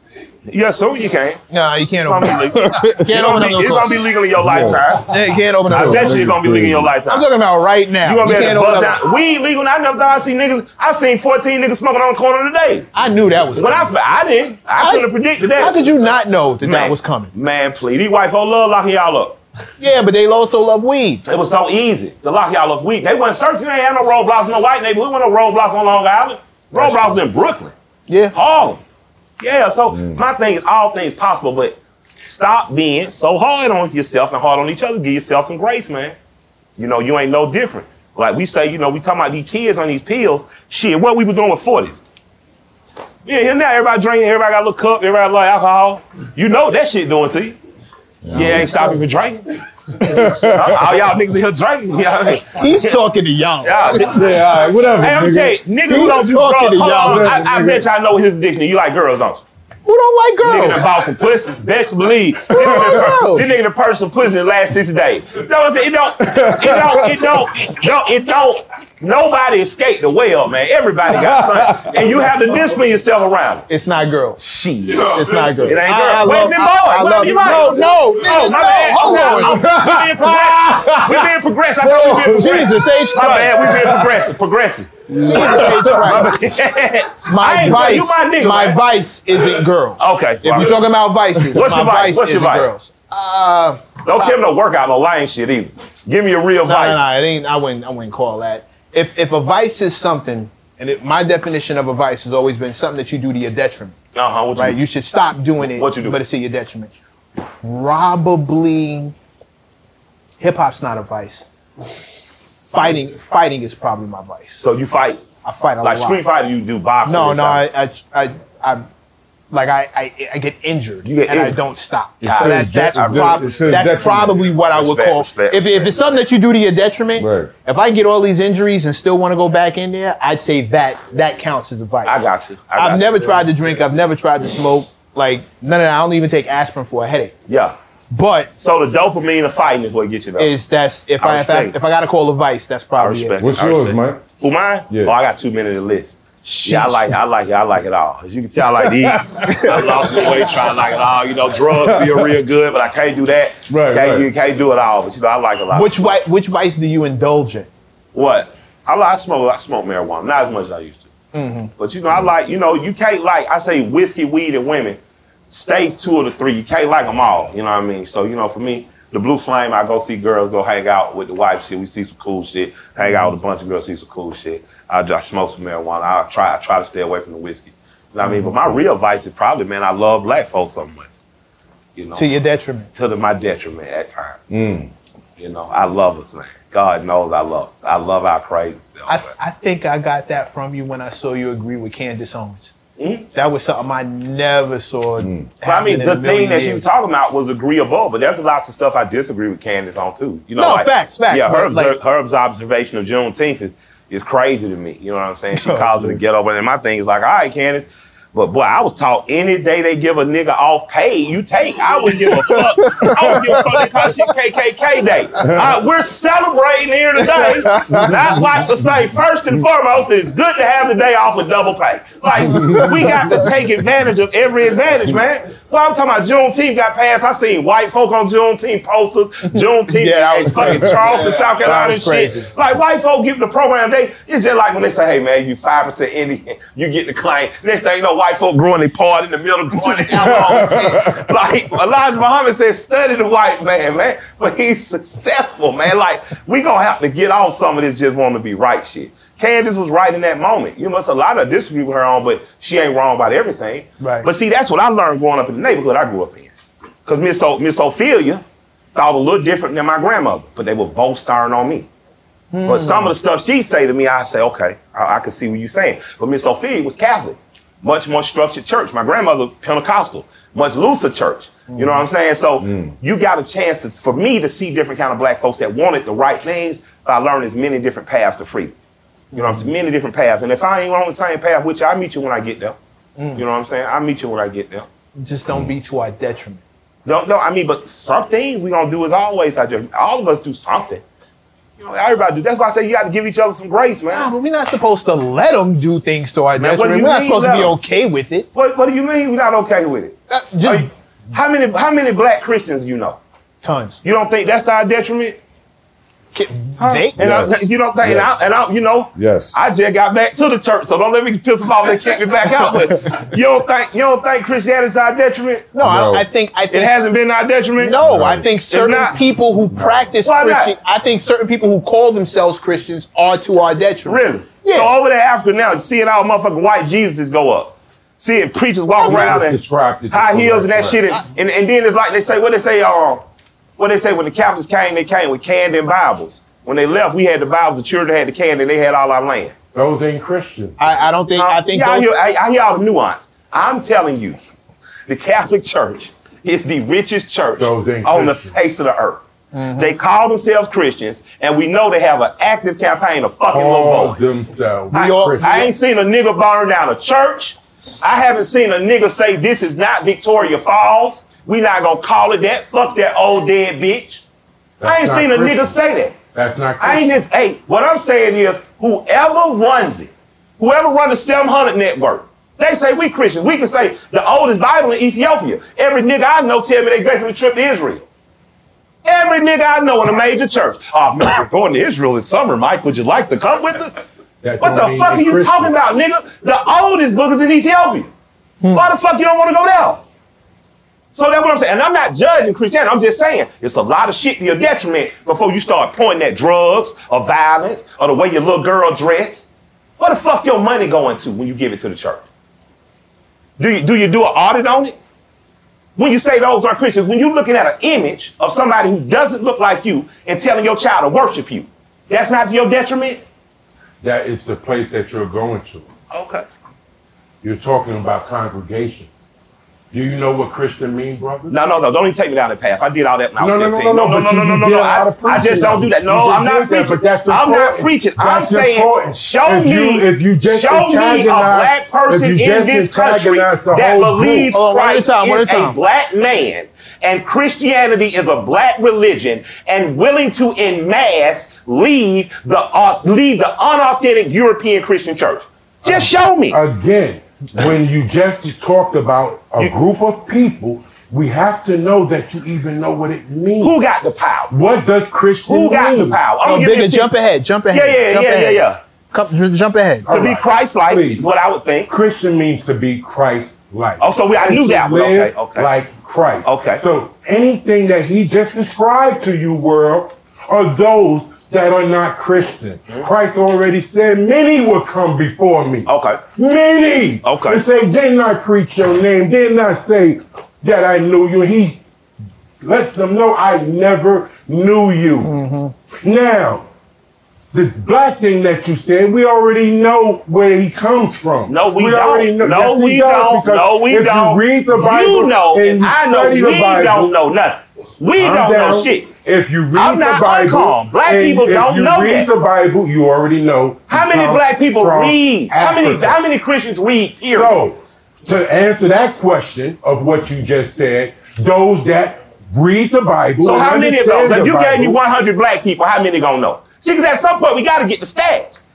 Yes, so you can. No, you can't open. gonna be legal. You can't open up no it's gonna be legal in your lifetime. Yeah, you can't open up. I no bet you it's gonna be legal in your lifetime. I'm talking about right now. You gonna be You able can't to open bust up. down. Weed legal. Now. I never thought I seen niggas. I seen 14 niggas smoking on the corner today. I knew that was When I, coming. I didn't. I, couldn't have predicted that. How could you not know that that was coming? Man, please. These white folks love locking y'all up. Yeah, but they also love weed. It was so easy to lock y'all up weed. They wasn't searching. They had no roadblocks in the white neighborhood. We went no roadblocks on Long Island. Roadblocks in Brooklyn. Yeah. Harlem. Yeah, so mm. my thing is all things possible, but stop being so hard on yourself and hard on each other. Give yourself some grace, man. You know, you ain't no different. Like we say, you know, we talking about these kids on these pills. Shit, what we was doing with 40s. Yeah, here now everybody drinking, everybody got a little cup, everybody like alcohol. You know what that shit doing to you. Yeah, ain't stopping for drinking. all y'all niggas in here drinking. Yeah, He's talking to y'all. yeah, Yeah, all right, whatever. Hey, I'm nigga. tell you, niggas who don't do talking drugs, to hold y'all, on, I, I bet y'all know his addiction. You like girls, don't you? Who don't like Nigga girls? done bought some pussy. Best believe. This nigga done- this nigga done purchased some pussy in the last 60 days. You know what I'm saying? It don't, it don't, it don't, don't, it don't, nobody escaped the well, man. Everybody got something. And you have to discipline yourself around it. It's not girls. Shit. It's not girls. It ain't I- girl. I Where's them boys? I What love you it. No, no, Oh, my no, bad. hold on. I'm- We being progressive. We being progressive. I thought we being progressive. Jesus H. My bad. Christ. We being progressive. Progressive. Jesus H. Christ. I My vice, my nigga, man. vice isn't girls. Okay. If you're talking about vices, What's my your vice? What's your vice? girls. Uh, Don't tell me no workout, no lying shit either. Give me a real no, vice. no, no, it ain't. I wouldn't. I wouldn't call that. If if a vice is something, and it, my definition of a vice has always been something that you do to your detriment. Uh huh. What you Right? You should stop doing it. What you do? But it's to your detriment. Probably. Hip hop's not a vice. Fighting, fighting is probably my vice. So you fight I fight a like lot. Like Street fighter. You do boxing. No, no. I, I, I, I like I, I, I get injured You get and I don't stop. It's So that, that's de- prob- it's to his that's detriment. probably what I would Respect, call. respect, if, if it's something that you do to your detriment, Right. if I get all these injuries and still want to go back in there, I'd say that that counts as a vice. I got you. I got I've you. never tried to drink. I've never tried to smoke. Like none of that. I don't even take aspirin for a headache. Yeah. But So the dopamine of fighting is what gets you there. is that's if I I, if I if I got to call a vice, that's I probably respect. it. What's I yours, respect. Mike? Who mine? Yeah. Oh, I got two minutes to list. Yeah, I like I like it. I like it all. As you can tell, I like to eat. I lost some weight trying to like it all. You know, drugs feel real good, but I can't do that. Right, can't, right. You can't do it all. But you know, I like a lot. Which vi- which vice do you indulge in? What? I like I smoke. I smoke marijuana, not as much as I used to. Mm-hmm. But you know, I like. You know, you can't like. I say whiskey, weed, and women. Stay two of the three. You can't like them all. You know what I mean? So you know, for me, the blue flame, I go see girls, go hang out with the wife. Shit, we see some cool shit. Hang out with a bunch of girls, see some cool shit. I just smoke some marijuana. I try. I try to stay away from the whiskey. You know what I mean? But my real vice is probably, man, I love black folks so much. You know, To your detriment. to the, my detriment at times. Mm. You know, I love us, man. God knows I love us. I love our crazy self. I, I think I got that from you when I saw you agree with Candace Owens. Hmm? That was something I never saw. Hmm. Well, I mean, the thing million that she years. was talking about was agreeable, but there's lots of stuff I disagree with Candace on too. You know, No, like, facts, facts, Yeah, her, but, like- her observation of Juneteenth is, is crazy to me. You know what I'm saying? She Oh, calls it a ghetto, but then my thing is like, all right, Candace. But boy, I was taught any day they give a nigga off pay, you take. I wouldn't give a fuck. I wouldn't give a fuck. Call shit KKK Day. Uh, we're celebrating here today. Not like to say, first and foremost, it's good to have the day off with double pay. Like, we got to take advantage of every advantage, man. Well, I'm talking about Juneteenth got passed. I seen white folk on Juneteenth posters, Juneteenth Yeah, that in was fucking crazy. Charleston, South Carolina and shit. Like white folk give the program, they it's just like when they say, hey man, you five percent Indian, you get the claim. Next thing you know, white folk growing their part in the middle, growing their alcohol. Like Elijah Muhammad said, study the white man, man. But he's successful, man. Like, we gonna have to get off some of this just want to be right shit. Candace was right in that moment. You know, it's a lot of disagree with her on, but she ain't wrong about everything. Right. But see, that's what I learned growing up in the neighborhood I grew up in. Because Miss, o- Miss Ophelia thought a little different than my grandmother, but they were both starring on me. But some of the stuff she say to me, I say, okay, I, I can see what you're saying. But Miss Ophelia was Catholic, much more structured church. My grandmother, Pentecostal, much looser church. You know what I'm saying? So mm. you got a chance to, for me to see different kind of black folks that wanted the right things. I learned as many different paths to freedom. You know what I'm saying? Many different paths. And if I ain't on the same path, which I meet you when I get there. Mm. You know what I'm saying? I meet you when I get there. Just don't be to our detriment. No, no, I mean, but some things we gonna do is always out there. All of us do something. You know, everybody do. That's why I say you got to give each other some grace, man. Nah, but we're not supposed to let them do things to our Man, what do detriment. We're not supposed to be okay with it. What What do you mean we're not okay with it? Uh, just you- how many How many black Christians you know? tons. You don't think that's to our detriment? Huh? They, And I- you don't think? Yes. And, I, and I, you know, Yes. I just got back to the church, so don't let me piss them off. They kick me back out. But you don't think you don't think Christianity's our detriment? no, I, No. I think I It hasn't been our detriment. No, I think certain not. people who practice Why not? I think certain people who call themselves Christians are to our detriment. Really? Yeah. So over there, Africa now, seeing all motherfucking white Jesus go up, seeing preachers walk around it's and high heels and that correct shit, way. and, and, and then it's like they say, what they say, uh, what they say when the Catholics came, they came with candy and Bibles. When they left, we had the Bibles, the children had the candy, and they had all our land. Those ain't Christians. I, I don't think I think yeah, I hear, I, I hear all the nuance. I'm telling you, the Catholic Church is the richest church Those ain't on the face of the earth. Mm-hmm. They call themselves Christians, and we know they have an active campaign of fucking little Call boys. themselves I. I ain't seen a nigga burn down a church. I haven't seen a nigga say this is not Victoria Falls. We not gonna call it that. Fuck that old dead bitch. I ain't seen not a nigga say that. That's not I ain't just, Hey, what I'm saying is, whoever runs it, whoever runs the 700 network, they say we Christians. We can say the oldest Bible in Ethiopia. Every nigga I know tell me they great from the trip to Israel. Every nigga I know in a major church. Oh man, we're going to Israel this summer, Mike. Would you like to come with us? That What the fuck are you Christian. talking about, nigga? The oldest book is in Ethiopia. Hmm. Why the fuck you don't want to go there? So that's what I'm saying. And I'm not judging Christianity. I'm just saying it's a lot of shit to your detriment before you start pointing at drugs or violence or the way your little girl dress. Where the fuck your money going to when you give it to the church? Do you do you do an audit on it? When you say those are Christians, when you're looking at an image of somebody who doesn't look like you and telling your child to worship you, that's not to your detriment? That is the place that you're going to. Okay. You're talking about congregations. Do you know what Christian mean, brother? No, no, no. Don't even take me down that path. I did all that when I was No, no, no, 15. no, no, no, no, no, no, no, no. I, I just don't do that. No, I'm did not that, preaching. but that's I'm not important. preaching. I'm That's saying, important. show If you- me, if you just show me a black person in this country that believes group. Oh, one at a Christ time, is a a black man and Christianity is a black religion and willing to in mass leave the uh, leave the unauthentic European Christian church. Just show me. Again, when you just talked about a group of people, we have to know that you even know what it means. Who got the power? What does Christian Who got mean? the power? I'm Oh, give Bigga, you a jump tip. ahead, jump ahead. yeah, jump yeah, ahead. yeah, yeah. Come, jump ahead. To be Christ-like Please. is what I would think. Christian means to be Christ-like. Oh, so we- I knew that live Okay, okay. Like Christ. Okay. So anything that he just described to you, world, are those that are not Christian. Mm-hmm. Christ already said, many will come before me. Okay. Many. Okay. And say, didn't I preach your name? Didn't I say that I knew you? And he lets them know I never knew you. Mm-hmm. Now, the black thing that you said, we already know where he comes from. No, we, already don't. Know. No, Yes, we don't. because No, we if don't. If you read the Bible, You know, and and you I know study the we Bible, don't know nothing. We I'm don't know shit. If you read I'm the not Bible, uncalm. Black people don't know If you know read that. the Bible, you already know. How many black people from read? How many? How many Christians read? Period. So, to answer that question of what you just said, those that read the Bible. So how many of those? If the you gave me 100 black people, how many gonna know? See, because at some point we got to get the stats.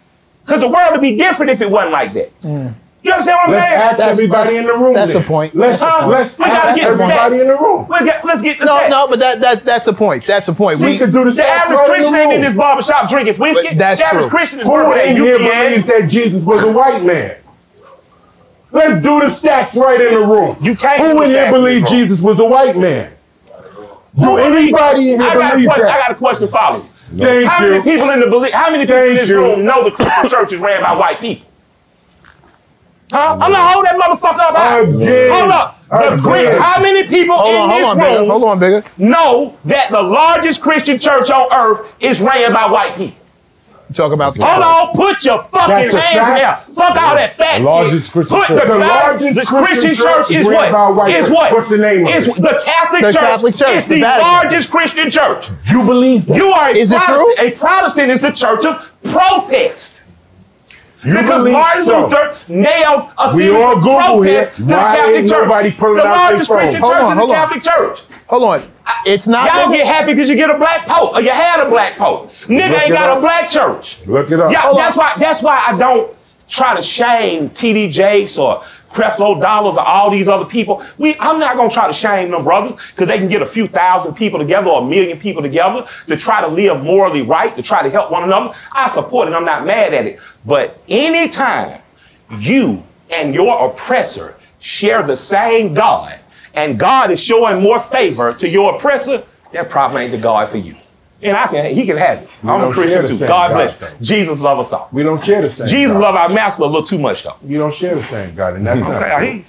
Because the world would be different if it wasn't like that. Mm. You understand what I'm Let's saying? ask everybody in the room. That's then. the point. Let's, Huh? let's we gotta ask get everybody stats. in the room. Let's get, let's get the No, stats. no, but that, that that's the point. That's the point. We could do the the stats average right in Christian the ain't in this barbershop drinking whiskey. But that's the average true. Christian is Who working in here UPS. believes that Jesus was a white man? Let's do the stats right in the room. You can't Who the in here stats in believes this room. Jesus was a white man? Do Who anybody in here I got a believe question. I got a question for you. Thank how you. many people in the belie- how many people in this you. room know the Christian church is ran by white people? Huh? I'm not hold that motherfucker up. high. Again. Hold up. The Again. Chri- how many people Hold in on, hold this on, Bigga. room Hold on, Bigga. know that the largest Christian church on earth is ran by white people? Talk about Hold on, put your fucking That's hands in fact. there. Fuck all that fat The largest. Christian put church. The, The largest largest Christian, Christian church church is ran what? by a white Is church. what? What's the name of Is it? the Catholic The Church. Catholic Church, is the the Vatican. largest Christian church. You believe that? You are a Is it Protestant. true? A Protestant is the church of protest. You because Martin so? Luther nailed a series of protests to the Catholic Church. the largest? Christian Hold church on, is the on. Catholic Church. Hold on. It's not. Y'all get happy because you get a black pope or you had a black pope. Nigga Look ain't got up. a black church. Look it up. Yeah, that's on. why that's why I don't try to shame TD Jakes or Creflo Dollars or all these other people. We I'm not gonna try to shame them brothers because they can get a few thousand people together or a million people together to try to live morally right, to try to help one another. I support it, I'm not mad at it. But anytime you and your oppressor share the same God, and God is showing more favor to your oppressor, that probably ain't the God for you. And I can, he can have it. We I'm a Christian too. God bless you. Jesus love us all. We don't share the same. Jesus God. love our master a little too much though. You don't share the same God, and that's not true.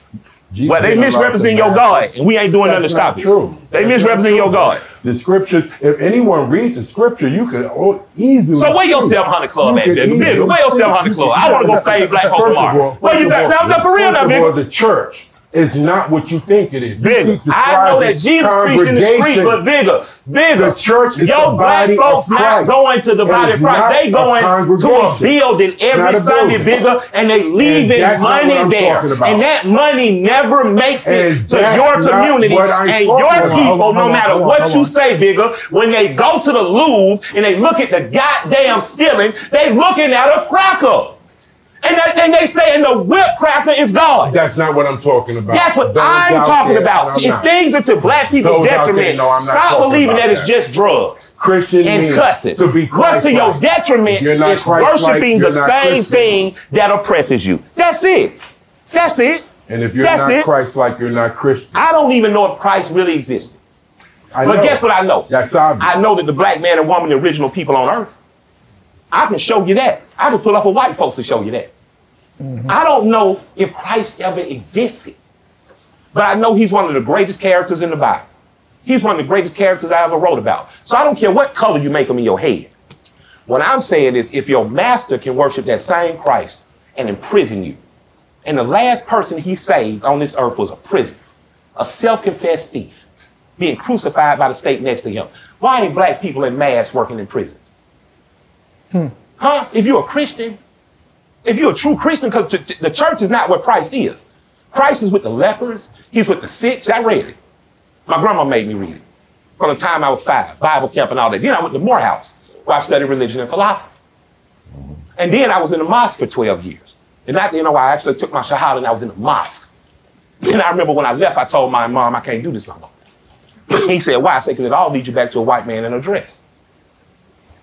Jesus Well, they misrepresent your. God, and we ain't doing nothing to stop not it. true. They That's misrepresent your. God. The scripture, if anyone reads the scripture, you could easily. So where your see. 700 club You at, easily where your see. 700 club? I wanna go save black folk tomorrow. Where you back- now, for real now, of the church is not what you think it is. Bigga. I know that Jesus preached in the street, but Bigga, Bigga. The church is Your the black folks not going to the body of Christ. They going to a building every Sunday, building. Bigga, and they leaving not money there, and that money never makes it And to your community and your about. people. On, no on, matter on, what hold you on. say, Bigga, when they go to the Louvre and they look at the goddamn ceiling, they looking at a cracker. And they, say and they saying the whip cracker is God. That's not what I'm talking about. That's what Those I'm talking there, about. I'm If not. things are to black people's Those out there, detriment, no, stop believing about that it's just drugs Christian and cussing. to be What's to your detriment If you're not is Christ-like, worshiping the same Christian. thing that oppresses you. That's it. That's it. And if you're That's not it. Christ-like, you're not Christian. I don't even know if Christ really existed. I But know. guess what I know? That's obvious. I know that the black man and woman, the original people on earth. I can show you that. I can pull up a white folks to show you that. I don't know if Christ ever existed, but I know he's one of the greatest characters in the Bible. He's one of the greatest characters I ever wrote about. So I don't care what color you make him in your head. What I'm saying is, if your master can worship that same Christ and imprison you, and the last person he saved on this earth was a prisoner, a self confessed thief, being crucified by the state next to him, why ain't black people in mass working in prisons? Hmm. Huh? If you're a Christian, if you're a true Christian, because the church is not where Christ is. Christ is with the lepers, he's with the sick. I read it. My grandma made me read it from the time I was five, Bible camp and all that. Then I went to Morehouse, where I studied religion and philosophy. And then I was in the mosque for 12 years. And I, you know, I actually took my shahada and I was in the mosque. And I remember when I left, I told my mom, I can't do this no more. he said, why? I said, because it all leads you back to a white man in a dress.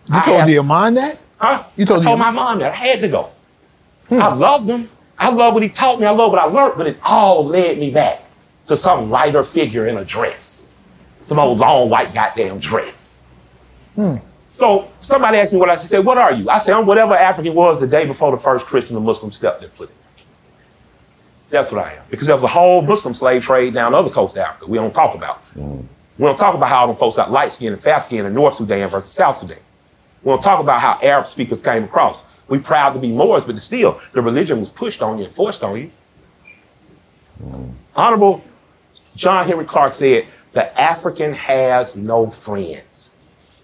You I told have- your mom that? Huh? You told I told your- my mom that I had to go. I loved him. I love what he taught me. I love what I learned, but it all led me back to some lighter figure in a dress, some old long white goddamn dress. Hmm. So somebody asked me what I said. What are you? I said, I'm whatever African was the day before the first Christian or Muslim stepped their foot in. That's what I am. Because there was a whole Muslim slave trade down the other coast of Africa we don't talk about. Hmm. We don't talk about how them folks got light skin and fat skin in North Sudan versus South Sudan. We don't talk about how Arab speakers came across. We proud to be Moors, but still, the religion was pushed on you and forced on you. Mm. Honorable John Henrik Clarke said, the African has no friends.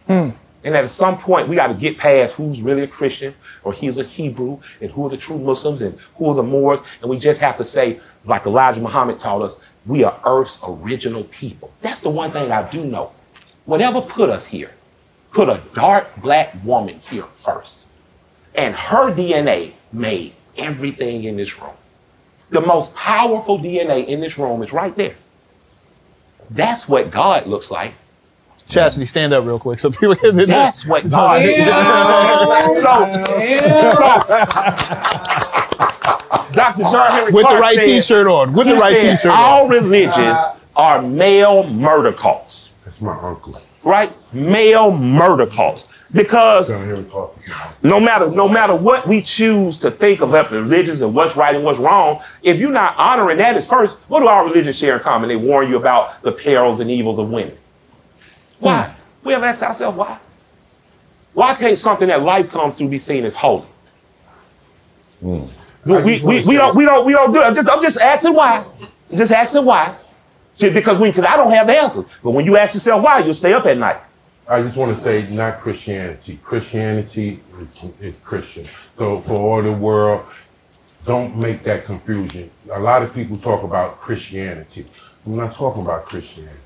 Hmm. And at some point, we got to get past who's really a Christian or he's a Hebrew and who are the true Muslims and who are the Moors. And we just have to say, like Elijah Muhammad taught us, we are Earth's original people. That's the one thing I do know. Whatever put us here, put a dark black woman here first. And her DNA made everything in this room. The most powerful DNA in this room is right there. That's what God looks like. Chastity, stand up real quick. So people can. That's what God is. So, so Dr. John Henrik With the right said- t-shirt on, with the he right said, t-shirt on. All religions are male murder cults. That's my uncle. Right? Male murder cults. Because no matter no matter what we choose to think of as religions and what's right and what's wrong, if you're not honoring that as first, what do our religions share in common? They warn you about the perils and evils of women. Why? Hmm. We ever asked ourselves why? Why can't something that life comes through be seen as holy? We, we, we, we don't we don't we don't do it. I'm just I'm just asking why. I'm just asking why. Because when because I don't have the answers. But when you ask yourself why, you'll stay up at night. I just want to say, not Christianity. Christianity is, is Christian. So for all the world, don't make that confusion. A lot of people talk about Christianity. I'm not talking about Christianity.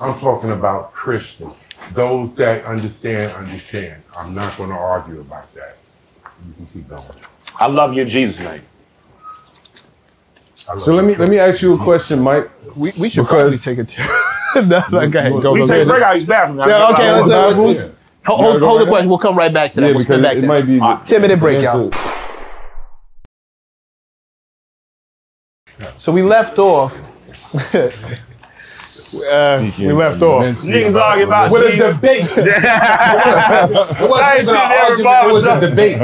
I'm talking about Christian. Those that understand, understand. I'm not going to argue about that. You can keep going. I love you in Jesus' name. So let me let me ask you a question, Mike. We, we should Because- probably take a two. no, no, go ahead. Go, We go, take a break out of his bathroom. Yeah, okay, let's, let's, Bathroom? let's, hold, hold, go hold the question. We'll come right back to that. Yeah, we'll spin because back it to might that. be 10 minute break, y'all. So we left off. Uh, we left off. Niggas argue about With a debate. Same shit in every It was a debate.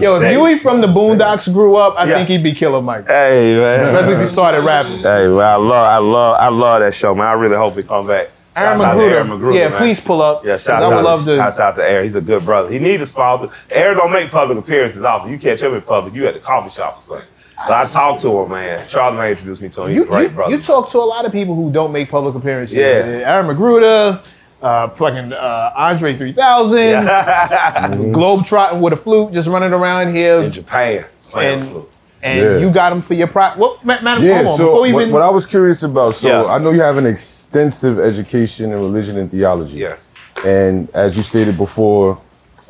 Yo, if Huey from the Boondocks grew up, I think he'd be Killer Mike. Hey man. Especially if he started rapping. Hey man, I love, I love, I love that show, man. I really hope he come back. Aaron Shouts out to McGruder. Aaron McGruder, Yeah, man. please pull up. Yeah, shout I would love to. Shouts out to Aaron. He's a good brother. He needs his father. Aaron don't make public appearances often. You catch him in public. You at the coffee shop or something. But I talked to him, man. Charlamagne introduced me to him. He's You, a great you, brother. you talk to a lot of people who don't make public appearances. Yeah. Uh, Aaron McGruder, uh, fucking uh, Andre 3000, Globe trotting with a flute, just running around here. in Japan. playing And, flute. and Yeah. you got him for your pride. Well, ma- madam, Yeah, hold on. so Before what, even. what I was curious about, so Yeah. I know you have an extensive education in religion and theology. Yes. And as you stated before,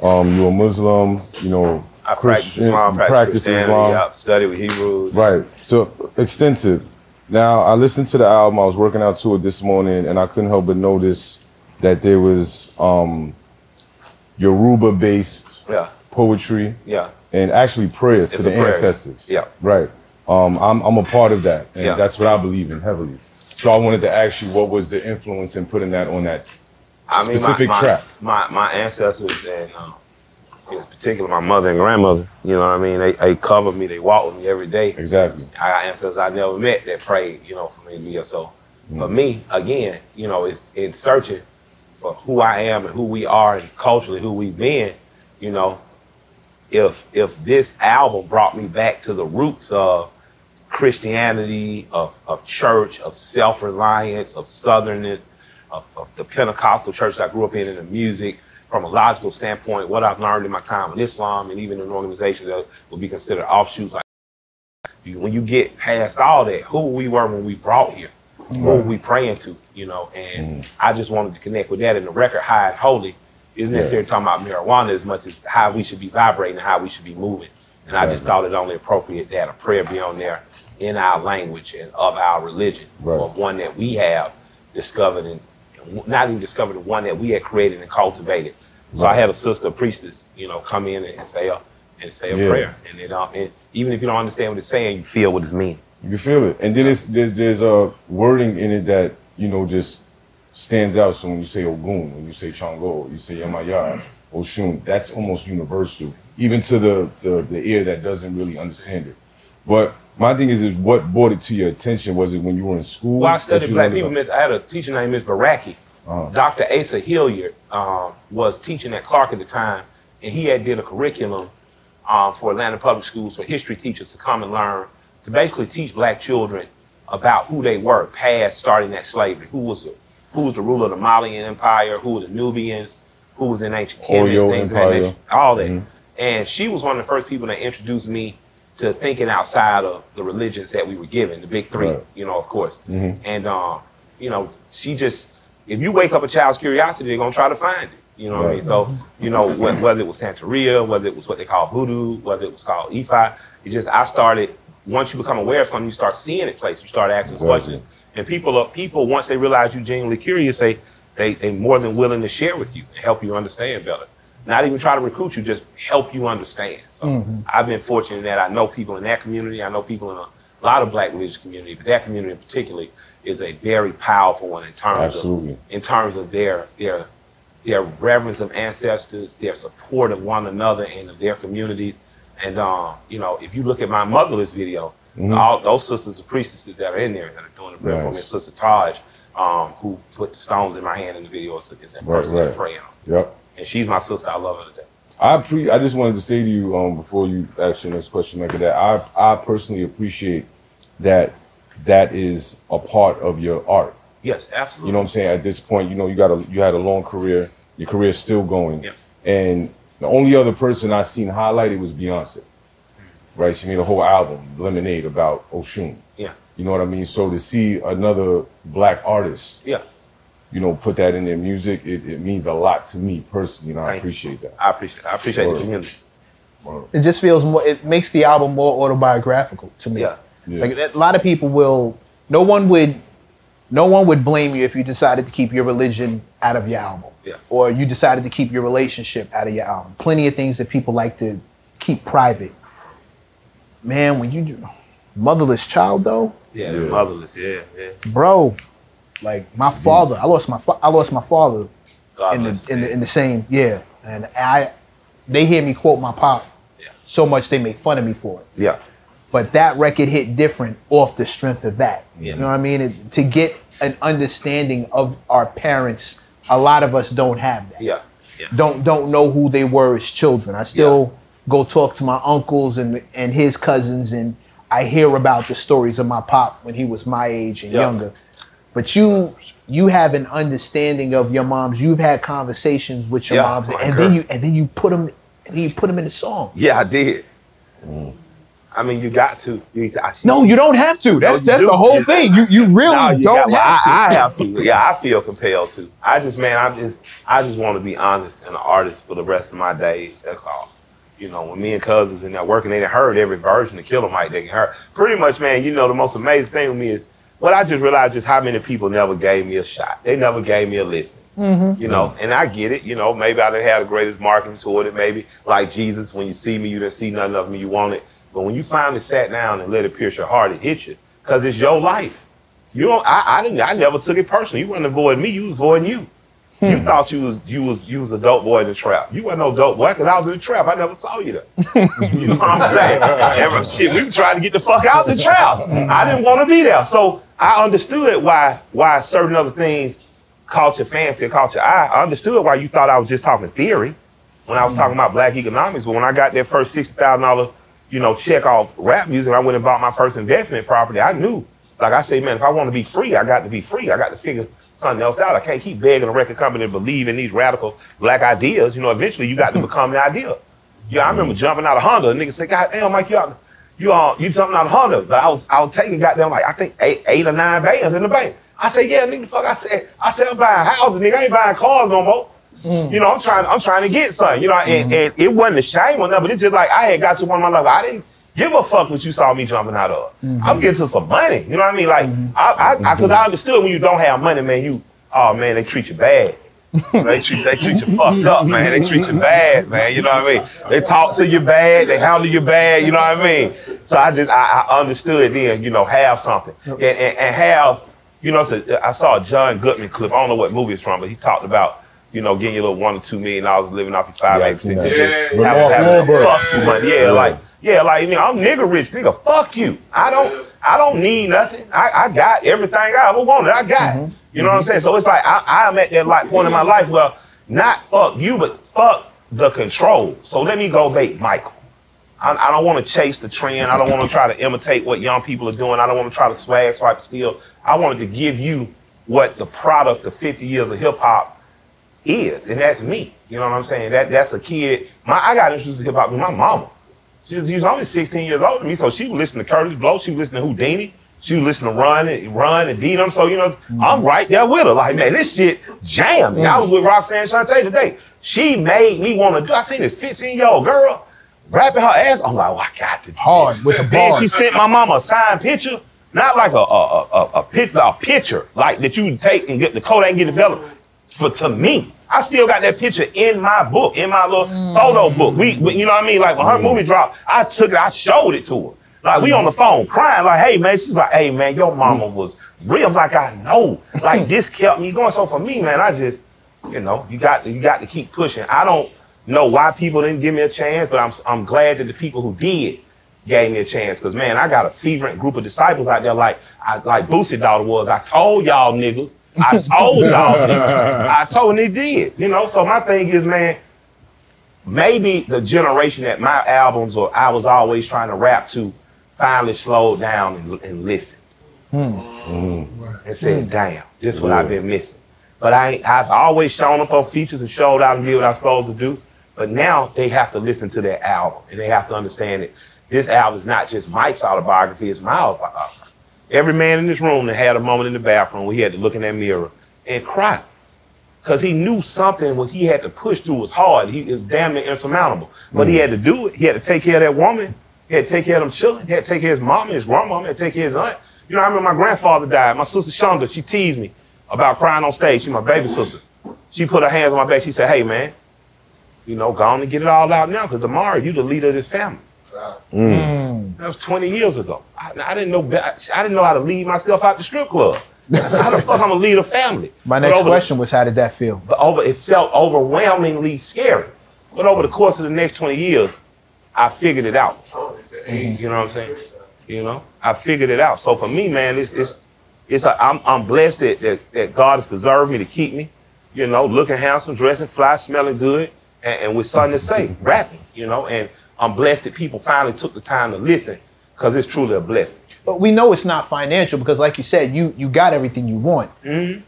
um, you're a Muslim, you know, I practice Islam, practice, Islam. I study with Hebrews. Right. So extensive. Now I listened to the album. I was working out to it this morning, and I couldn't help but notice that there was um, Yoruba-based Yeah, poetry yeah. and actually prayers It's to the prayer. ancestors. Yeah. Right. Um, I'm I'm a part of that, and Yeah. that's what I believe in heavily. So I wanted to ask you, what was the influence in putting that on that I mean, specific my, my, track? My, my ancestors and um, in particular my mother and grandmother, you know what I mean? They, they cover me, they walk with me every day. Exactly. I got ancestors I never met that prayed, you know, for me to be here. So for mm-hmm. me, again, you know, it's in searching for who I am and who we are and culturally who we've been, you know, if if this album brought me back to the roots of Christianity, of, of church, of self-reliance, of southernness, of, of the Pentecostal church I grew up in, and the music, from a logical standpoint, what I've learned in my time in Islam and even in organizations that would be considered offshoots like when you get past all that, who we were when we brought here, who Right. we praying to, you know, and mm. I just wanted to connect with that. And the record High and Holy isn't Yeah. necessarily talking about marijuana as much as how we should be vibrating and how we should be moving, And I just thought it only appropriate that a prayer be on there in our language and of our religion, or one that we have discovered and not even discovered, the one that we had created and cultivated. So I had a sister, a priestess, you know, come in and say a and say a Yeah. prayer, and it um, and even if you don't understand what it's saying, you feel what it's meaning. You feel it, and then it's there's, there's a wording in it that you know just stands out. So when you say Ogun, when you say Chango, you say Yemaya, Oshun, that's almost universal, even to the, the the ear that doesn't really understand it. But my thing is, is what brought it to your attention? Was it when you were in school? Well, I studied black people. Miss, I had a teacher named Miss Baraki. Uh-huh. Dr. Asa Hilliard um, was teaching at Clark at the time, and he had did a curriculum um, for Atlanta Public Schools for history teachers to come and learn to basically teach black children about who they were past starting that slavery. Who was the who was the ruler of the Malian Empire? Who were the Nubians? Who was in ancient Kemet? Oyo things of that Empire. nature, all that. Mhm. And she was one of the first people that introduced me to thinking outside of the religions that we were given, the big three, Right. you know, of course. Mhm. And um, you know, she just if you wake up a child's curiosity, they're gonna try to find it. You know what I mean? So, you know, whether it was Santeria, whether it was what they call voodoo, whether it was called Ifa, it just I started once you become aware of something, you start seeing it place, you start asking Exactly. questions. And people are people once they realize you're genuinely curious, they they they more than willing to share with you and help you understand better. Not even try to recruit you, just help you understand. So Mhm. I've been fortunate that I know people in that community. I know people in a lot of black religious community, but that community in particular is a very powerful one in terms Absolutely. of in terms of their their their reverence of ancestors, their support of one another and of their communities. And um, you know, if you look at my motherless video, Mhm. all those sisters and priestesses that are in there that are doing the prayer for me, Sister Taj, um, who put the stones in my hand in the video, is, is that Right, person that's right. praying. Yep. And she's my sister. I love her to death. I pre- I just wanted to say to you um, before you ask your next question, like that. I I personally appreciate that that is a part of your art. Yes, absolutely. You know what I'm saying? At this point, you know you got a you had a long career. Your career's still going. Yeah. And the only other person I seen highlighted was Beyonce. Right? She made a whole album, Lemonade, about Oshun. Yeah. You know what I mean? So to see another black artist, Yeah. You know, put that in their music, it, it means a lot to me personally, and I Thank you. appreciate that. I appreciate. It. I appreciate Word. the community. It just feels more. It makes the album more autobiographical to me. Yeah. Yeah. Like a lot of people will. No one would. No one would blame you if you decided to keep your religion out of your album. Yeah. Or you decided to keep your relationship out of your album. Plenty of things that people like to keep private. Man, when you do motherless child though, Yeah, they're motherless. Yeah, yeah. bro, like my father, I lost my I lost my father God in the in the in the same yeah, and I they hear me quote my pop so much they make fun of me for it. Yeah. But that record hit different off the strength of that. Yeah. You know what I mean? It, to get an understanding of our parents, a lot of us don't have that. Yeah. Yeah. Don't don't know who they were as children. I still go talk to my uncles and and his cousins, and I hear about the stories of my pop when he was my age and Yeah. younger. But you you have an understanding of your moms. You've had conversations with your Yeah, moms, and girl. then you and then you put them and then you put them in the song. Yeah, I did. I mean, you got to. You, I, No, you don't have to. That's you that's do. the whole thing. You you really No, you don't got- have to. I, I have to. Yeah, I feel compelled to. I just, man, I'm just, I just want to be honest and an artist for the rest of my days. That's all. You know, when me and cousins in there working, they done heard every version of Killer Mike they can heard. Pretty much, man. You know, the most amazing thing with me is what I just realized is how many people never gave me a shot. They never gave me a listen. Mhm. You know, and I get it. You know, maybe I didn't have the greatest marketing toward it. Maybe like Jesus, when you see me, you didn't see nothing of me. You want it, but when you finally sat down and let it pierce your heart, it hit you because it's your life. You don't. I, I didn't. I never took it personally. You weren't avoiding me. You was avoiding you. Hmm. You thought you was you was you was a dope boy in the trap. You wasn't no dope boy because I was in the trap. I never saw you there. you know what I'm saying? Shit, we were trying to get the fuck out the trap. I didn't want to be there. So I understood why why certain other things caught your fancy, caught your eye. I understood why you thought I was just talking theory when I was talking about black economics. But when I got that first sixty thousand dollar, you know, check off rap music, I went and bought my first investment property. I knew, like I say, man, if I want to be free, I got to be free. I got to figure something else out. I can't keep begging a record company to believe in these radical black ideas. You know, eventually you got to become the idea. Yeah, I remember jumping out of Honda. A nigga said, God damn, Mike, you out, you uh, you jumping out of Honda. But I was I was taking goddamn like I think eight eight or nine bands in the bank. I said, yeah, nigga, fuck. I said, I said I'm buying houses, nigga. I ain't buying cars no more. You know, I'm trying, I'm trying to get something. You know, and, and it wasn't a shame or nothing, but it's just like I had got to one of my life. I didn't give a fuck what you saw me jumping out of. Mm-hmm. I'm getting to some money. You know what I mean? Like, mm-hmm. I, I, I, cause I understood when you don't have money, man, you, oh man, they treat you bad. they treat they treat you fucked up, man. They treat you bad, man. You know what I mean? They talk to you bad, they handle you bad. You know what I mean? So I just I, I understood then, you know, have something and, and, and have, you know, so I saw a John Goodman clip. I don't know what movie it's from, but he talked about, you know, getting your little one or two million dollars living off your five, Yeah, eight, seen six, years, Yeah. having- Mark having Wahlberg. fuck you money. Yeah, Yeah. like yeah, like you know, I'm nigga rich, nigga. Fuck you. I don't I don't need nothing. I, I got everything I ever wanted. I got. Mm-hmm. You know what I'm saying? So it's like I, I'm at that like point in my life where not fuck you, but fuck the control. So let me go bait Michael. I, I don't want to chase the trend. I don't want to try to imitate what young people are doing. I don't want to try to swag, swipe, steal. I wanted to give you what the product of 50 years of hip hop is, and that's me. You know what I'm saying? That that's a kid. My I got introduced to hip hop with my mama. She was, she was only 16 years older than me, so she would listen to Kurtis Blow. She would listen to Whodini. She would listen to Run and Run and Deedham. So you know, mm-hmm. I'm right there with her. Like man, this shit jammed. me. I was with Roxanne Shante today. She made me want to do. I seen this 15 year old girl rapping her ass. I'm like, oh, I got to Hard with the then she sent my mama a signed picture, not like a a a, a, a, pic, a picture like that you take and get the Kodak and get developed for to me. I still got that picture in my book, in my little photo mm. book. We, we- you know what I mean? Like when her movie dropped, I took it, I showed it to her. Like we on the phone crying, like, hey man, she's like, hey man, your mama was real. Like, I know. Like this kept me going. So for me, man, I just, you know, you got you got to keep pushing. I don't know why people didn't give me a chance, but I'm I'm glad that the people who did gave me a chance. Cause man, I got a fervent group of disciples out there like I like Boosie daughter was. I told y'all niggas. I told y'all niggas. I told and they did. You know, so my thing is, man, maybe the generation that my albums or I was always trying to rap to finally slowed down and, and listened hmm. mm-hmm. and said, hmm. damn, this is what I've been missing. But I, I've always shown up on features and showed out and did what I'm supposed to do. But now they have to listen to that album and they have to understand that this album is not just Mike's autobiography, it's my autobiography. Every man in this room that had a moment in the bathroom where he had to look in that mirror and cry. Because he knew something what he had to push through was hard. He was damn near insurmountable. But he had to do it. He had to take care of that woman. He had to take care of them children. He had to take care of his mom and his grandmama. He had to take care of his aunt. You know, I remember my grandfather died. My sister Shonda, she teased me about crying on stage. She's my baby sister. She put her hands on my back. She said, hey, man, you know, go on and get it all out now because tomorrow you the leader of this family. Mm. That was 20 years ago. I, I didn't know I didn't know how to lead myself out the strip club. how the fuck I'm gonna lead a family? My next over the- question was, how did that feel? but over it felt overwhelmingly scary. But over the course of the next 20 years, I figured it out. Mm-hmm. You know what I'm saying? You know, I figured it out. So for me, man, it's it's it's a, I'm I'm blessed that, that that God has preserved me to keep me. You know, looking handsome, dressing fly, smelling good, and, and with something to say, rapping. You know, and I'm blessed that people finally took the time to listen because it's truly a blessing. But we know it's not financial because, like you said, you you got everything you want. Mm-hmm.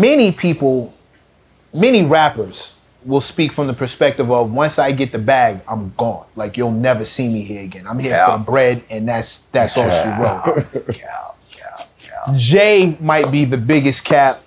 Many people, many rappers will speak from the perspective of once I get the bag, I'm gone. Like you'll never see me here again. I'm here Yeah. for the bread, and that's that's all she wrote. Jay might be the biggest cap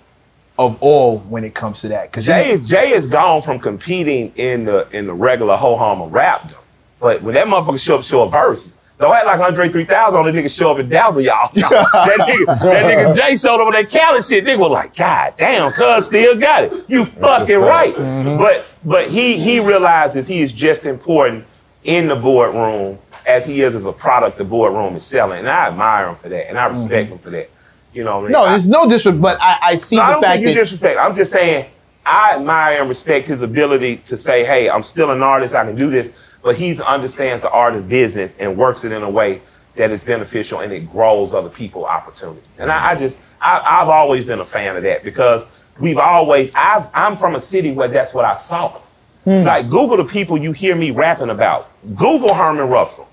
of all when it comes to that. Because Jay is Jay is gone from competing in the in the regular ho hum rap though. But when that motherfucker show up, show a verse. Don't act like Andre 3000 on the nigga show up and dazzle y'all. that nigga, that nigga Jay showed up with that Cali shit. Nigga was like, God damn, cuz still got it. You fucking right. Mm-hmm. But but he he realizes he is just important in the boardroom as he is as a product the boardroom is selling. And I admire him for that. And I mm-hmm. respect him for that. You know what I mean? no, there's no disrespect, but I, I see no, I the don't fact think you that disrespect. I'm just saying I admire and respect his ability to say, "Hey, I'm still an artist. I can do this." But he understands the art of business and works it in a way that is beneficial and it grows other people opportunities. And I, I just, I, I've always been a fan of that because we've always. I've, I'm from a city where that's what I saw. Like Google the people you hear me rapping about. Google Herman Russell.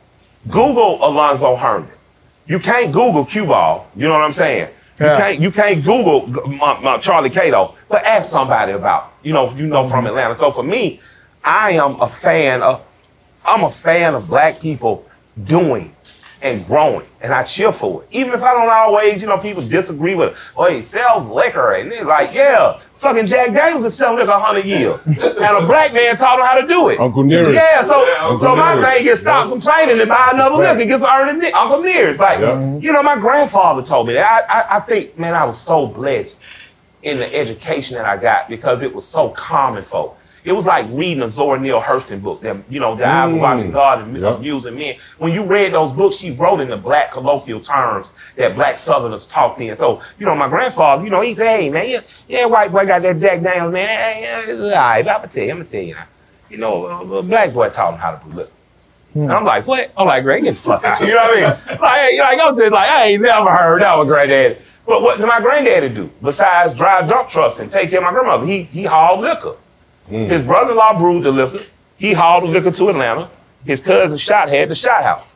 Google Alonzo Herndon. You can't Google cue ball. You know what I'm saying? You Yeah. can't you can't Google uh, uh, Charlie Cato, but ask somebody about you know you know from Atlanta. So for me, I am a fan of I'm a fan of black people doing and growing, and I cheer for it. Even if I don't always, you know, people disagree with it. Oh, he sells liquor, and they're like, yeah, fucking Jack Daniels been selling liquor a hundred years, and a black man taught him how to do it. Uncle Nearest. Yeah, so Uncle so my Nearest. thing gets stop complaining and buy another liquor, gets it. Uncle Nearest, like Yeah. you know, my grandfather told me that. I, I I think, man, I was so blessed in the education that I got because it was so common folk. It was like reading a Zora Neale Hurston book, that you know, the eyes of Mm. watching God and Yep. using men. When you read those books, she wrote in the black colloquial terms that black Southerners talked in. So, you know, my grandfather, you know, he said, "Hey, man, yeah, yeah, white boy got that Jack Daniels, man. Hey, all right, but I'm gonna tell you, I'm gonna tell you now. You know, a, black boy taught him how to live. And I'm like, what? I'm like, Greg, get the fuck out. You know what I mean? Like, you know, like I'm just like, I ain't never heard that with granddaddy. But what did my granddaddy do besides drive dump trucks and take care of my grandmother? He he hauled liquor. Mm. His brother-in-law brewed the liquor. He hauled the liquor to Atlanta. His cousin Shot had the shot house.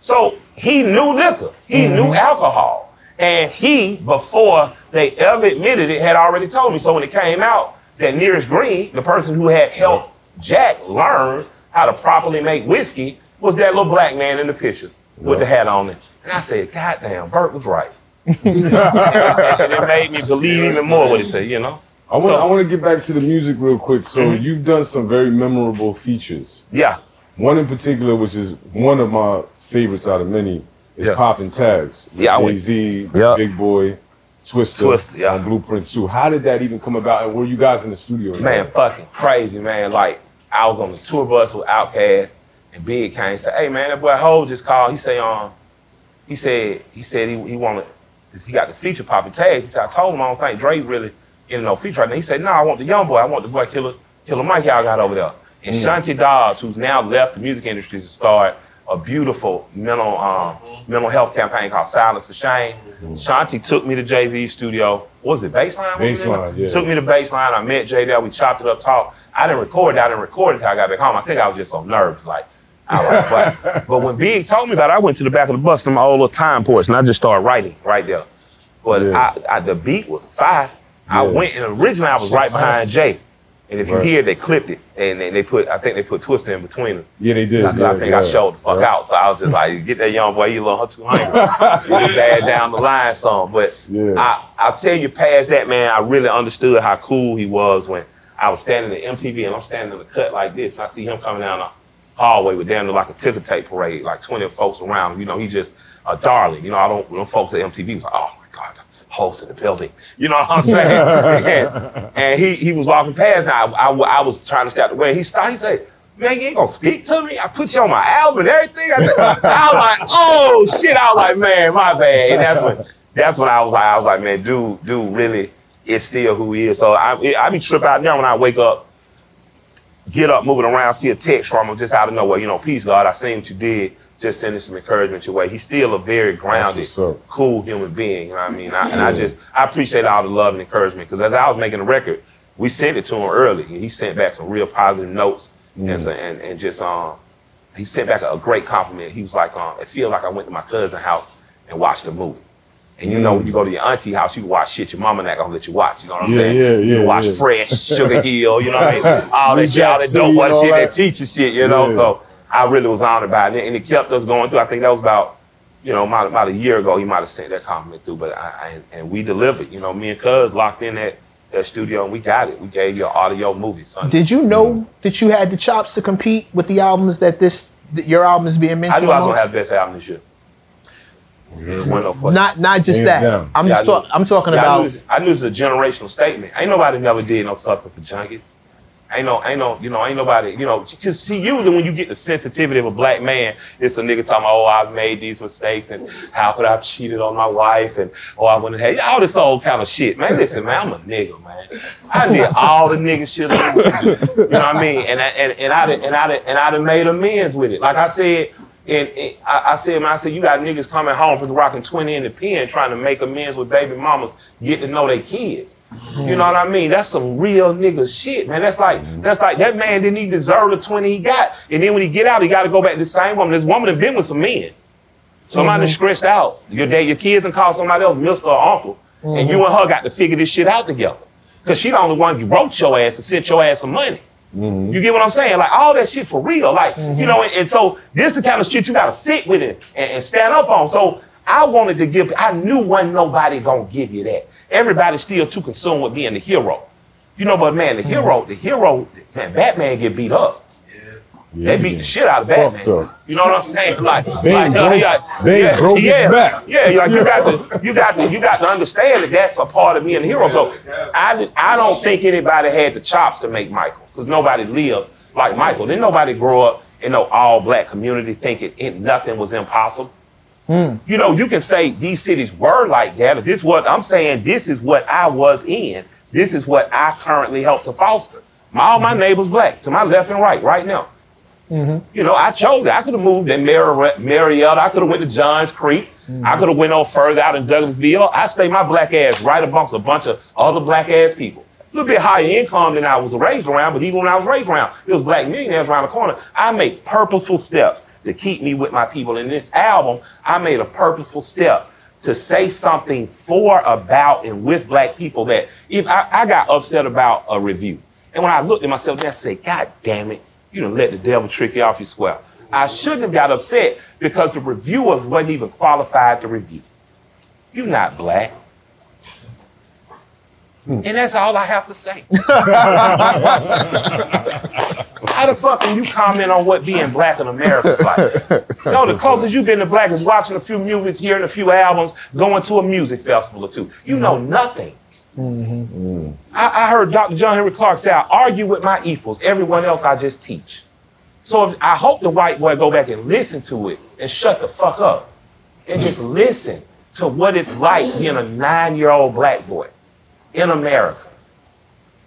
So he knew liquor. He mm-hmm. knew alcohol. And he, before they ever admitted it, had already told me. So when it came out that Nearest Green, the person who had helped Jack learn how to properly make whiskey, was that little black man in the picture with the hat on it. And I said, God damn, Bert was right. and it made me believe even more what he said, you know? I want So- Mm-hmm. I want to get back to the music real quick. So you've done some very memorable features. Yeah. One in particular, which is one of my favorites out of many, is Yeah. Poppin' Tags. Yeah, Jay Z, Yeah. Big Boi, Twista, Twista, yeah. on Blueprint 2. How did that even come about? And were you guys in the studio? Man, fucking crazy, man. Like, I was on the tour bus with Outkast, and Big came and said, hey, man, that boy Hov just called. He say, um, he said, he said he, he wanted, he got this feature popping tags. He said, I told him I don't think Drake really in no feature right now. He said, no, I want the young boy. I want the boy Killer, Killer Mike y'all got over there. And Mm. Shanti Das, who's now left the music industry to start a beautiful mental um, mental health campaign called Silence the Shame. Shanti took me to Jay Z's studio. What was it Baseline? Baseline, yeah. Took me to Baseline. I met Jay there. We chopped it up, talked. I didn't record it. I didn't record it until I got back home. I think I was just so nervous, like. I was, but, but when Big told me about it, I went to the back of the bus to my old little time porch and I just started writing right there. But I, I, the beat was fire. I went and originally I was right behind Jay. And if you Right. hear, they clipped it and they, they put, I think they put Twista in between us. Yeah, they did. I, I yeah, think I yeah. showed the fuck Yeah. out. So I was just like, get that young boy, he a little too hungry. Bad down the line some. But I, I'll tell you, past that, man, I really understood how cool he was when I was standing at MTV and I'm standing in the cut like this. And I see him coming down the hallway with down to like a ticker tape parade, like 20 folks around him. You know, he just a darling. You know, I don't, them folks at MTV was like, oh my God, the host in the building. You know what I'm saying? and, and he, he was walking past. Now, I, I, I was trying to stay out the way. He stopped. He said, man, you ain't gonna speak to me? I put you on my album and everything. I, said, I was like, oh shit. I was like, man, my bad. And that's when, that's when I was like, I was like, man, dude, dude really is still who he is. So I, I be trip out now when I wake up, get up, moving around, see a text from him just out of nowhere. You know, peace, God. I seen what you did. Just sending some encouragement your way. He's still a very grounded, cool human being. You know what I mean? I, and I just, I appreciate all the love and encouragement because as I was making the record, we sent it to him early and he sent back some real positive notes and, and, and just, um, he sent back a, a great compliment. He was like, um, I feel like I went to my cousin's house and watched a movie. And you know, when you go to your auntie house, you watch shit your mama not gonna let you watch. You know what I'm Yeah, saying? yeah, you watch yeah. Fresh, Sugar Hill, you know what I mean? All that shit, all that dope boy all shit, that. that teacher shit, you know? Yeah. So I really was honored by it. And it kept us going through. I think that was about, you know, about, about a year ago, he might have sent that compliment through. But I, I and we delivered. You know, me and Cuz locked in that, that studio and we got it. We gave you an audio movie, son. Did you know that you had the chops to compete with the albums that this that your album is being I knew I was gonna have the best album this year. There's one no question. Not not just Hands that. down. I'm Yeah, just I talk, knew- I'm talking Yeah, I about knew, this, I knew this was a generational statement. Ain't nobody never did no something for junkies. Ain't no, ain't no, you know, ain't nobody, you know, because see, usually when you get the sensitivity of a black man, it's a nigga talking about, oh, I've made these mistakes and how could I have cheated on my wife and oh, I wouldn't have all this old kind of shit. Man, listen, man, I'm a nigga, man. I did all the nigga shit. You know what I mean? And I, and and I done- and I done- and I done made amends with it. Like I said. And, and I, I said, man, I said, you got niggas coming home from rocking 20 in the pen trying to make amends with baby mamas, getting to know their kids. You know what I mean? That's some real nigga shit, man. That's like, mm-hmm. that's like that man didn't even deserve the 20 he got. And then when he get out, he got to go back to the same woman. This woman have been with some men. Somebody Mhm. stressed out. Your dad, your kids and call somebody else Mr. or Uncle. And you mm-hmm. and her got to figure this shit out together. Cause she the only one who wrote your ass and sent your ass some money. Mm-hmm. You get what I'm saying? Like all that shit for real. Like, you know, and, and so this the kind of shit you gotta sit with it and, and stand up on. So I wanted to give, I knew wasn't nobody gonna give you that. Everybody's still too consumed with being the hero. You know, but man, the hero, the hero, man, Batman get beat up. Yeah, they beat the shit out of Batman. Up. You know what I'm saying? Like, Bane like, uh, broke- yeah, Bane yeah, broke yeah, back. Yeah, like you got to, you got to, you got to understand that that's a part of being a hero. So I, I don't think anybody had the chops to make Michael because nobody lived like Michael. Didn't nobody grow up in no all black community thinking it, nothing was impossible. Hmm. You know, you can say these cities were like that, but this what I'm saying. This is what I was in. This is what I currently help to foster. My, all my mm-hmm. neighbors black to my left and right right now. Mm-hmm. You know, I chose it. I could have moved in Mari- Marietta. I could have went to Johns Creek. I mm-hmm. could have went on further out in Douglasville. I stay my black ass right amongst a bunch of other black ass people. A little bit higher income than I was raised around, but even when I was raised around, it was black millionaires around the corner. I make purposeful steps to keep me with my people. In this album, I made a purposeful step to say something for, about, and with black people that if I, I got upset about a review. And when I looked at myself, I said, God damn it, you done let the devil trick you off your square. I shouldn't have got upset because the reviewers wasn't even qualified to review. You're not black. Mm. And that's all I have to say. How the fuck can you comment on what being black in America is like? No, the closest you've been to black is watching a few movies, hearing a few albums, going to a music festival or two. You know mm-hmm. nothing. Mm-hmm. I, I heard Dr. John Henrik Clarke say, I argue with my equals. Everyone else I just teach. So if, I hope the white boy go back and listen to it and shut the fuck up and just listen to what it's like being a nine-year-old black boy in America,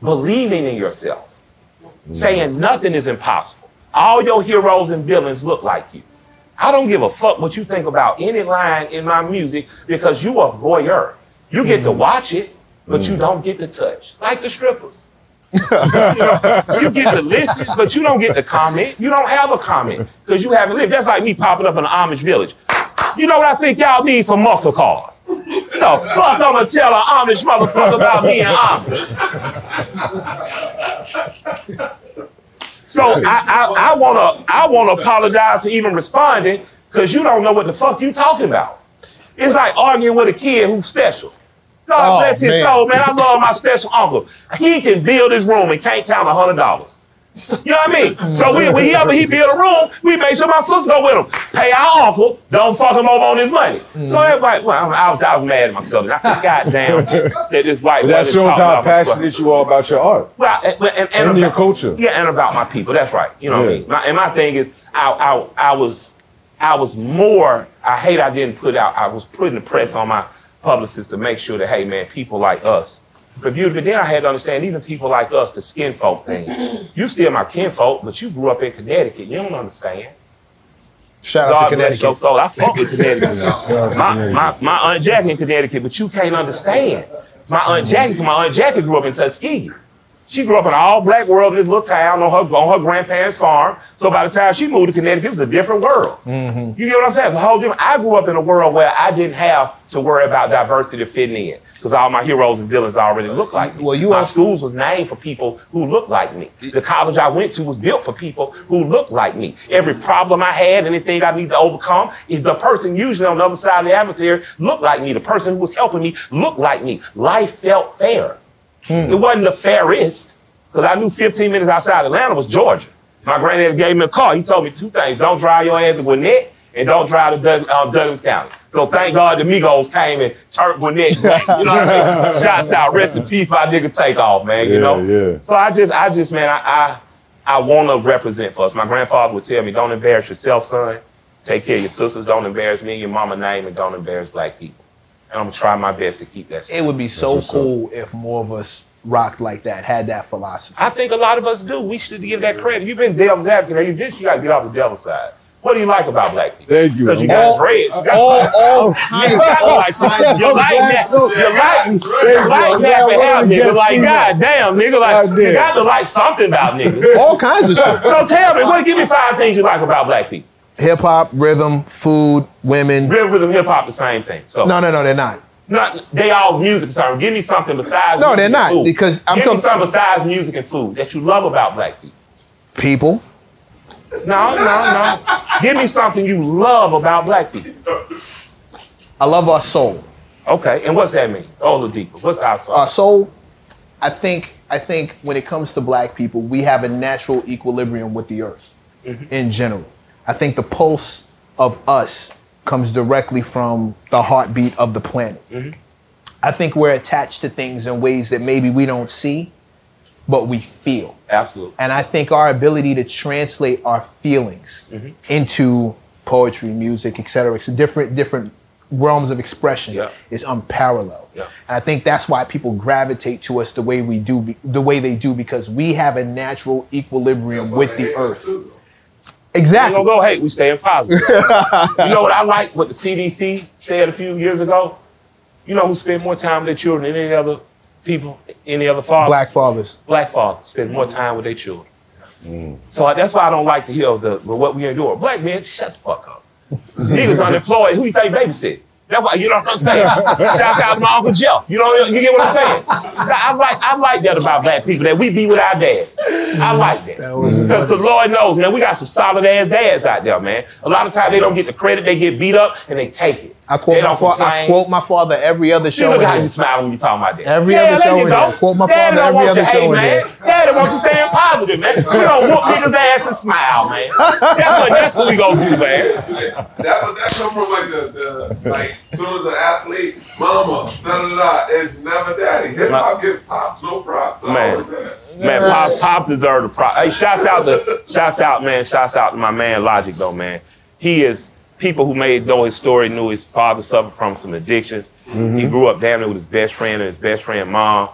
believing in yourself, saying nothing is impossible. All your heroes and villains look like you. I don't give a fuck what you think about any line in my music because you a voyeur. You get to mm-hmm. watch it, but you mm-hmm. don't get to touch, like the strippers. you, know, you get to listen, but you don't get to comment. You don't have a comment because you haven't lived. That's like me popping up in an Amish village. You know what I think y'all need some muscle cars. The fuck I'm gonna tell an Amish motherfucker about being Amish. So I, I, I wanna I wanna apologize for even responding because you don't know what the fuck you talking about. It's like arguing with a kid who's special. God Oh, bless his man. soul, man. I love my special uncle. He can build his room and can't count a hundred dollars. You know what I mean? So we, when he ever he build a room, we make sure my sister go with him. Pay our uncle, don't fuck him over on his money. So mm-hmm. everybody, well, I was, I was mad at myself. And I said, God damn, that this white that shows how about my squad." passionate you are about your art Well, and, and, and, and your culture. Yeah, and about my people. That's right. You know what I mean? My, and my thing is, I, I, I was, I was more. I hate I didn't put out. I was putting the press on my publicist to make sure that hey man, people like us reviewed. But then I had to understand even people like us, the skin folk thing. You still my kinfolk, but you grew up in Connecticut. You don't understand. Shout out God to bless your Connecticut. soul. I fuck with Connecticut. Shout my, Connecticut. my, my Aunt Jackie in Connecticut, but you can't understand. My Aunt Jackie, my Aunt Jackie grew up in Tuskegee. She grew up in an all black world in this little town on her, on her grandparents' farm. So by the time she moved to Connecticut, it was a different world. Mm-hmm. You get what I'm saying? It's a whole different. I grew up in a world where I didn't have to worry about diversity fitting in because all my heroes and villains already looked like me. Well, you my also- schools was named for people who looked like me. The college I went to was built for people who looked like me. Every problem I had, anything I need to overcome, is the person usually on the other side of the adversary looked like me. The person who was helping me looked like me. Life felt fair. It wasn't the fairest because I knew 15 minutes outside Atlanta was Georgia. My granddad gave me a car. He told me two things: don't drive your ass to Gwinnett, and don't drive to Doug, um, Douglas County. So thank God the Migos came and turned Gwinnett. You know what I mean? Shots out, rest in peace, my nigga Takeoff, man. You Yeah, know. yeah. So I just, I just, man, I, I, I want to represent for us. My grandfather would tell me, "Don't embarrass yourself, son. Take care of your sisters. Don't embarrass me and your mama name, and don't embarrass black people." And I'm gonna try my best to keep that. It would be so what's up. cool if more of us rocked like that, had that philosophy. I think a lot of us do. We should give that credit. You've been devil's advocate. Eventually, you got to get off the devil's side. What do you like about black people? Thank you. Because you I'm- got dreads. You got all, all oh, you kinds, got all like you of like that. You like, you like I'm that for one half of the nigga. Like, seen god damn, nigga. Like, you got to like something about niggas. all kinds of shit. So tell me, what? Give me five things you like about black people. Hip hop, rhythm, food, women. Real rhythm, hip hop, the same thing. So No, no, no, they're not. Not they all music concerned. Give me something besides. No, music they're and not, food. because I'm Give talking- me something besides music and food that you love about black people. People. No, no, no. Give me something you love about black people. I love our soul. Okay, and what's that mean? All the deeper. What's our soul? Our soul. I think. I think when it comes to black people, we have a natural equilibrium with the earth Mm-hmm. in general. I think the pulse of us comes directly from the heartbeat of the planet. Mm-hmm. I think we're attached to things in ways that maybe we don't see, but we feel. Absolutely. And I think our ability to translate our feelings Mm-hmm. into poetry, music, etc., it's different different realms of expression Yeah. is unparalleled. Yeah. And I think that's why people gravitate to us the way we do, the way they do, because we have a natural equilibrium with the earth. Exactly. We don't go hate. We staying positive. you know what I like? What the CDC said a few years ago. You know who spend more time with their children than any other people, any other father? Black fathers. Black fathers spend more time with their children. Mm. So that's why I don't like to hear of the what we ain't doing. Black men, shut the fuck up. Niggas unemployed. Who you think babysit? That's why you know what I'm saying. Shout out to my uncle Jeff. You know you get what I'm saying. I like I like that about black people that we be with our dad. I like that because the Lord knows, man. We got some solid ass dads out there, man. A lot of times they don't get the credit. They get beat up and they take it. I quote, my fa- I quote my father every other See, show. look how you smile when you talking about that. Every yeah, other show you in go. Quote my Daddy father don't every other you, show hey, man. Daddy wants you staying positive, man. We gonna whoop niggas' ass and smile, man. That's what, that's what we gonna do, man. That was that come from like the, the like soon as an athlete, mama, da da da. It's never daddy. Hip hop gets pops, no props. I Man. always. Man, Pop, Pop deserve the prop. Hey, shouts out to, shouts out, man, shouts out to my man Logic, though, man. He is, people who made know his story knew his father suffered from some addictions. Mm-hmm. He grew up damn near with his best friend and his best friend mom.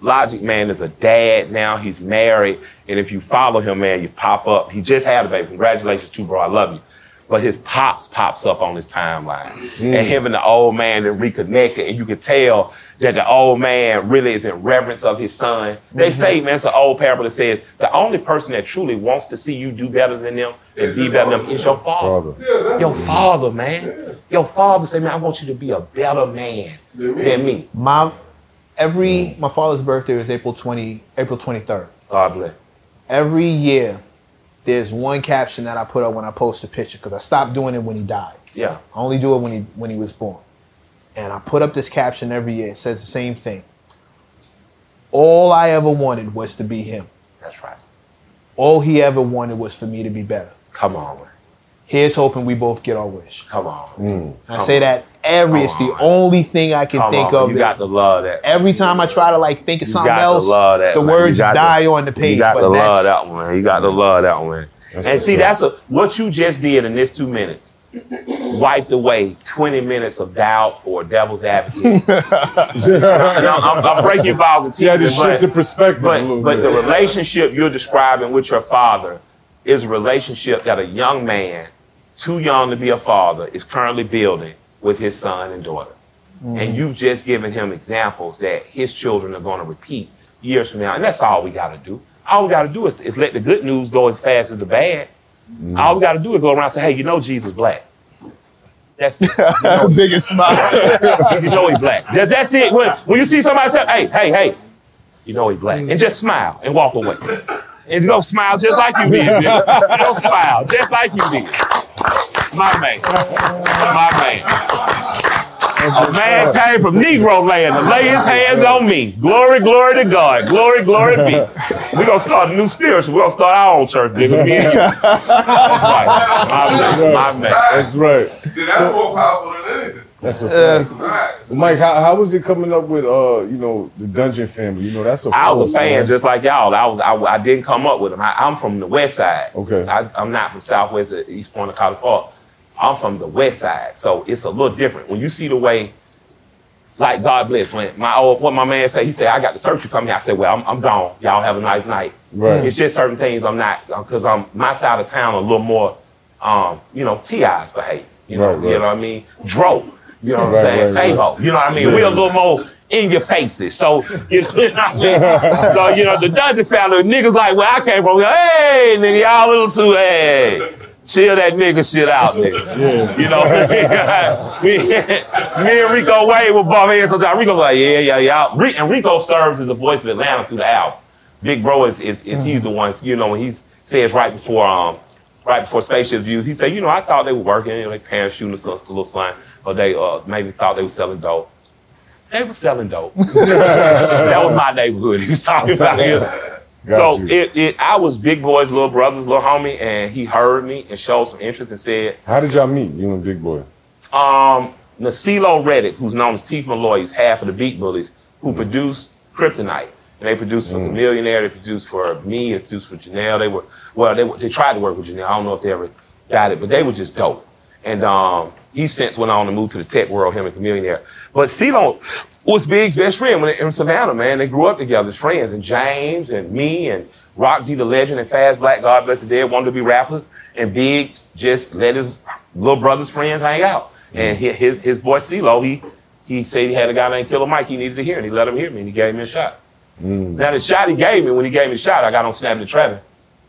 Logic, man, is a dad now. He's married. And if you follow him, man, you pop up. He just had a baby. Congratulations to you, bro. I love you. But his pops pops up on his timeline. Mm. And him and the old man then reconnected. And you can tell that the old man really is in reverence of his son. They mm-hmm. say, man, it's an old parable that says the only person that truly wants to see you do better than them and be better than them is your father. Your father, man. Your father say, man, I want you to be a better man than me. My every mm. my father's birthday is April twenty April twenty third. God bless. Every year, there's one caption that I put up when I post a picture because I stopped doing it when he died. Yeah. I only do it when he when he was born. And I put up this caption every year. It says the same thing. All I ever wanted was to be him. That's right. All he ever wanted was for me to be better. Come on. Here's hoping we both get our wish. Come on. I Come say on. that every it's the only thing I can Come think on. of. You that- got to love that. every time I try to like think of You something got else, to love that. the man. You words got to- die on the page. You got but to love that one. You got to love that one. and see, that's a what you just did in this two minutes. Wiped away 20 minutes of doubt or devil's advocate. I'm, I'm- breaking balls and Yeah, teasing, just shift the perspective But, but the relationship you're describing with your father is a relationship that a young man, too young to be a father, is currently building with his son and daughter. Mm. And you've just given him examples that his children are going to repeat years from now. And that's all we got to do. All we got to do is, is let the good news go as fast as the bad. Mm. All we got to do is go around and say, hey, you know Jesus black. That's it. You know, biggest smile. you know he's black. Just that's it. When, when you see somebody say, hey, hey, hey, you know he black. And just smile and walk away. And go smile just like you did. Go smile just like you did. My man. My man. A man came from Negro land to lay his hands on me. Glory, glory to God. Glory, glory to me. We're going to start a new spiritual. We're going to start our own church, nigga. Me and you. Right. My man. My man. That's right. See, that's more powerful than anything. That's a Uh, fact. Facts. Well, Mike, how, how was it coming up with uh, you know, the Dungeon Family? You know, that's a I was a fan man. just like y'all. I was. I, I didn't come up with them. I, I'm from the West Side. Okay. I, I'm not from Southwest uh, East Point of College Park. I'm from the West Side, so it's a little different. When you see the way, like God bless, when my old what my man said, he said, "I got the come here." I said, "Well, I'm, I'm gone. Y'all have a nice night." Right. It's just certain things I'm not because I'm my side of town a little more, um, you know, Ti's behave. You know, Right, right. you know what I mean. Dro. You know what I'm saying? Favo. You know what I mean? We're a little more in your faces. So, you know, what I mean? so, you know, the Dungeon family, niggas like where I came from, go, hey, nigga, y'all a little too, hey. Chill that nigga shit out, nigga. Yeah. You know, me, me and Rico Wade will bump heads sometimes. Rico's like, yeah, yeah, yeah. Re- And Rico serves as the voice of Atlanta through the album. Big Bro is, is, is he's the one, you know, when he says right before um right before Spaceship View, he said, you know, I thought they were working, you know, like parachuting or some little son, or they uh, maybe thought they were selling dope. They were selling dope. that was my neighborhood he was talking about here. Got so it, it, I was Big Boi's little brother's little homie, and he heard me and showed some interest and said, How did y'all meet, you and Big Boi? um, Nasilo Reddick, who's known as Teeth Malloy, he's half of the Beat Bullies, who produced Kryptonite. And they produced for the Millionaire, they produced for me, they produced for Janelle. They were, well, they, they tried to work with Janelle. I don't know if they ever got it, but they were just dope. And um, he since went on to move to the tech world, him and Millionaire. But CeeLo was Big's best friend when in Savannah, man. They grew up together as friends. And James and me and Rock D the Legend and Fast Black, God bless the dead, wanted to be rappers. And Big just let his little brother's friends hang out. And mm-hmm. his, his, his boy CeeLo, he, he said he had a guy named Killer Mike he needed to hear, and he let him hear me, and he gave me a shot. Mm. Now, the shot he gave me, when he gave me the shot, I got on Snappin' and Trappin'.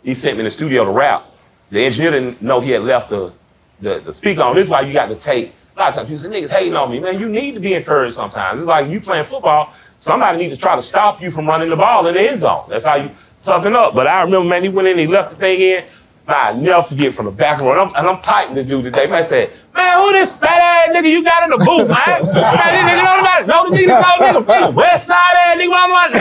He sent me in the studio to rap. The engineer didn't know he had left the, the, the speaker on. This is why you got to take. A lot of times people say, niggas hating on me. Man, you need to be encouraged sometimes. It's like you playing football, somebody need to try to stop you from running the ball in the end zone. That's how you toughen up. But I remember, man, he went in, he left the thing in. Man, I never forget from the back row. And I'm, and I'm tighting this dude today. Man, said, man, who this fat ass nigga you got in the booth, man? man, this nigga know about it. No, the nigga old nigga. nigga, West side ass nigga, I'm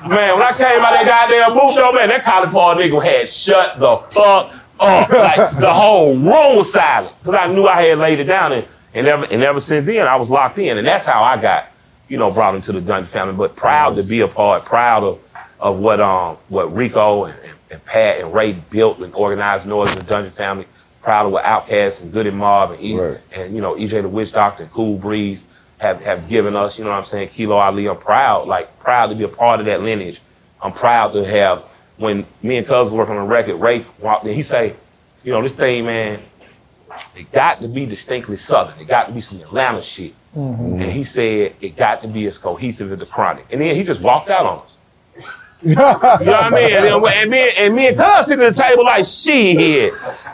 Man, when I came out that goddamn booth, though, man, that college ball nigga had shut the fuck up. Like the whole room was silent. Cause I knew I had laid it down and, and ever and ever since then I was locked in. And that's how I got, you know, brought into the Dungeon family. But proud to be a part, proud of of what um what Rico and, and, and Pat and Ray built and Organized Noize in the Dungeon family. Proud of what Outkast and Goodie Mob and, e, and you know EJ the Witch Doctor and Cool Breeze have, have given us, you know what I'm saying, Kilo Ali. I'm proud, like proud to be a part of that lineage. I'm proud to have when me and Cuz was working on a record, Ray walked in, he say, you know, this thing, man, it got to be distinctly Southern. It got to be some Atlanta shit. Mm-hmm. And he said it got to be as cohesive as the chronic. And then he just walked out on us. You know what I mean? And, then- and me, and me and Cuz sitting at the table like, shit.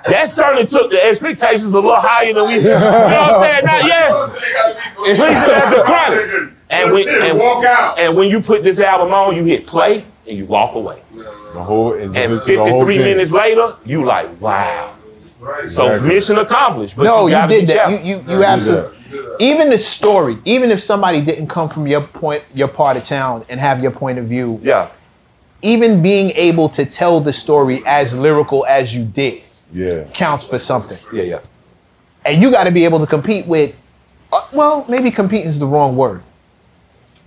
That certainly took the expectations a little higher than we, you know what I'm saying? Not yet. At least that's the chronic. And when, and, and when you put this album on, you hit play and you walk away. The whole, and, And listen to the whole 53 minutes later, you like, wow. So Exactly. mission accomplished. But no, you, you, did be that. careful. You you you absolutely. Even the story, even if somebody didn't come from your point, your part of town, and have your point of view, yeah. Even being able to tell the story as lyrical as you did, yeah, counts for something. Yeah, yeah. And you got to be able to compete with. Uh, well, maybe competing is the wrong word.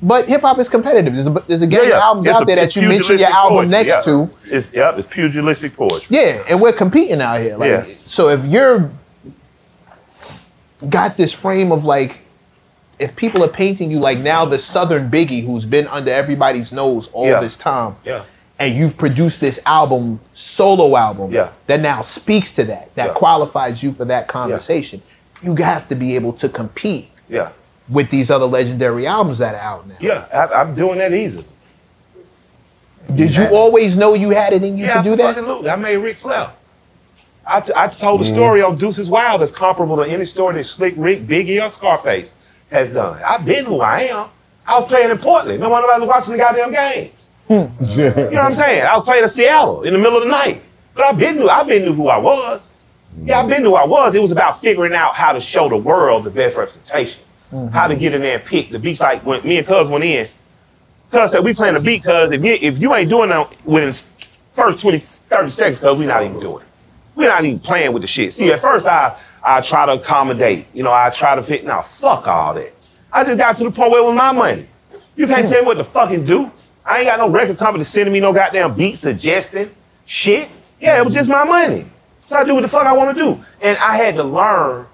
But hip hop is competitive. There's a, there's a gang of albums It's out a- there that you mention your album poetry, next yeah. to. It's yeah, it's pugilistic poetry. Yeah, and we're competing out here. Like, Yes. so if you're got this frame of like, if people are painting you like now the Southern Biggie who's been under everybody's nose all Yeah. this time, Yeah. and you've produced this album, solo album, Yeah. that now speaks to that, that Yeah. qualifies you for that conversation. You have to be able to compete Yeah. With these other legendary albums that are out now. Yeah, I, I'm doing that easily. Did you always know you had it in you yeah, to do that? absolutely. I made Ric Flair. I, t- I told the Mhm. story on Deuces Wild that's comparable to any story that Slick Rick, Biggie, or Scarface has done. I've been who I am. I was playing in Portland. No one was watching the goddamn games. You know what I'm saying? I was playing in Seattle in the middle of the night. But I've been knew, I've been knew who I was. Yeah, I've been who I was. It was about figuring out how to show the world the best representation. Mm-hmm. How to get in there and pick the beats. Like when me and Cuz went in, Cuz said we playing a beat, cuz if you if you ain't doing that within first 20, 30 seconds, cuz we not even doing it. We're not even playing with the shit. See, at first I I try to accommodate. You know, I try to fit. Now, fuck all that. I just got to the point where it was my money. You can't mm-hmm. tell me what to fucking do. I ain't got no record company sending me no goddamn beat suggesting shit. Yeah, it was just my money. So I do what the fuck I want to do. And I had to learn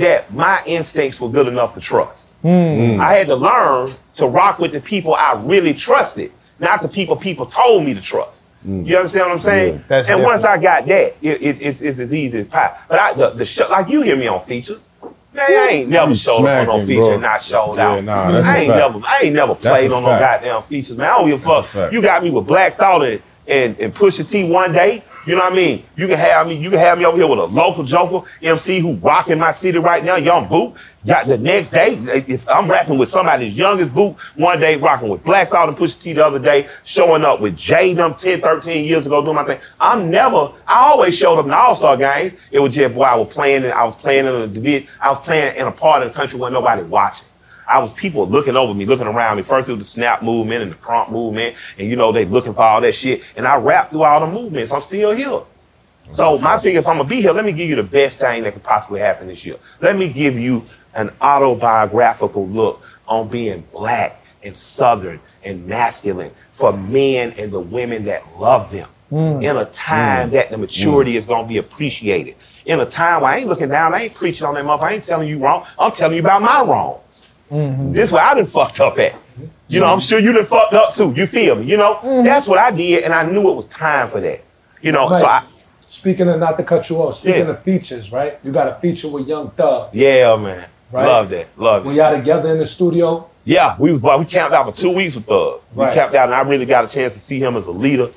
that my instincts were good enough to trust. Hmm. I had to learn to rock with the people I really trusted, not the people people told me to trust. Hmm. You understand what I'm saying? That's and once. I got that, it, it, it's, it's as easy as pie. But I, the, the show, like you hear me on features, man, I ain't never You showed up on no feature bro. and not showed Yeah, out. nah, I ain't fact. never, I ain't never played on no goddamn features, man. I don't give a That's a fuck. You got me with Black Thought and, and, and Pusha T one day. You know what I mean? You can have me, you can have me over here with a local joker MC who rocking my city right now, Young Boot. Got the next day, if I'm rapping with somebody as young as Boot, one day rocking with Black Thought and Pusha T the other day, showing up with Jay them 10, 13 years ago doing my thing. I'm never, I always showed up in All-Star games. It was just, boy, I was playing, I was playing in a division, I was playing in a part of the country where nobody watching. I was people looking over me, looking around me. First it was the snap movement and the prompt movement, and you know they looking for all that shit. And I rapped through all the movements. I'm still here. So my figure, if I'm gonna be here, let me give you the best thing that could possibly happen this year. Let me give you an autobiographical look on being black and southern and masculine for men and the women that love them. Mm. In a time that the maturity is gonna be appreciated. In a time where I ain't looking down, I ain't preaching on that motherfucker. I ain't telling you wrong. I'm telling you about my wrongs. Mm-hmm. This is where I done fucked up at. You know, I'm sure you done fucked up too. You feel me? You know, mm-hmm. that's what I did, and I knew it was time for that. You know, so I, speaking of not to cut you off, speaking Yeah. of features, right? You got a feature with Young Thug. yeah, man, Right. love that, love it. We y'all together in the studio. Yeah, we was we camped out for two weeks with Thug. We Right. camped out, and I really got a chance to see him as a leader.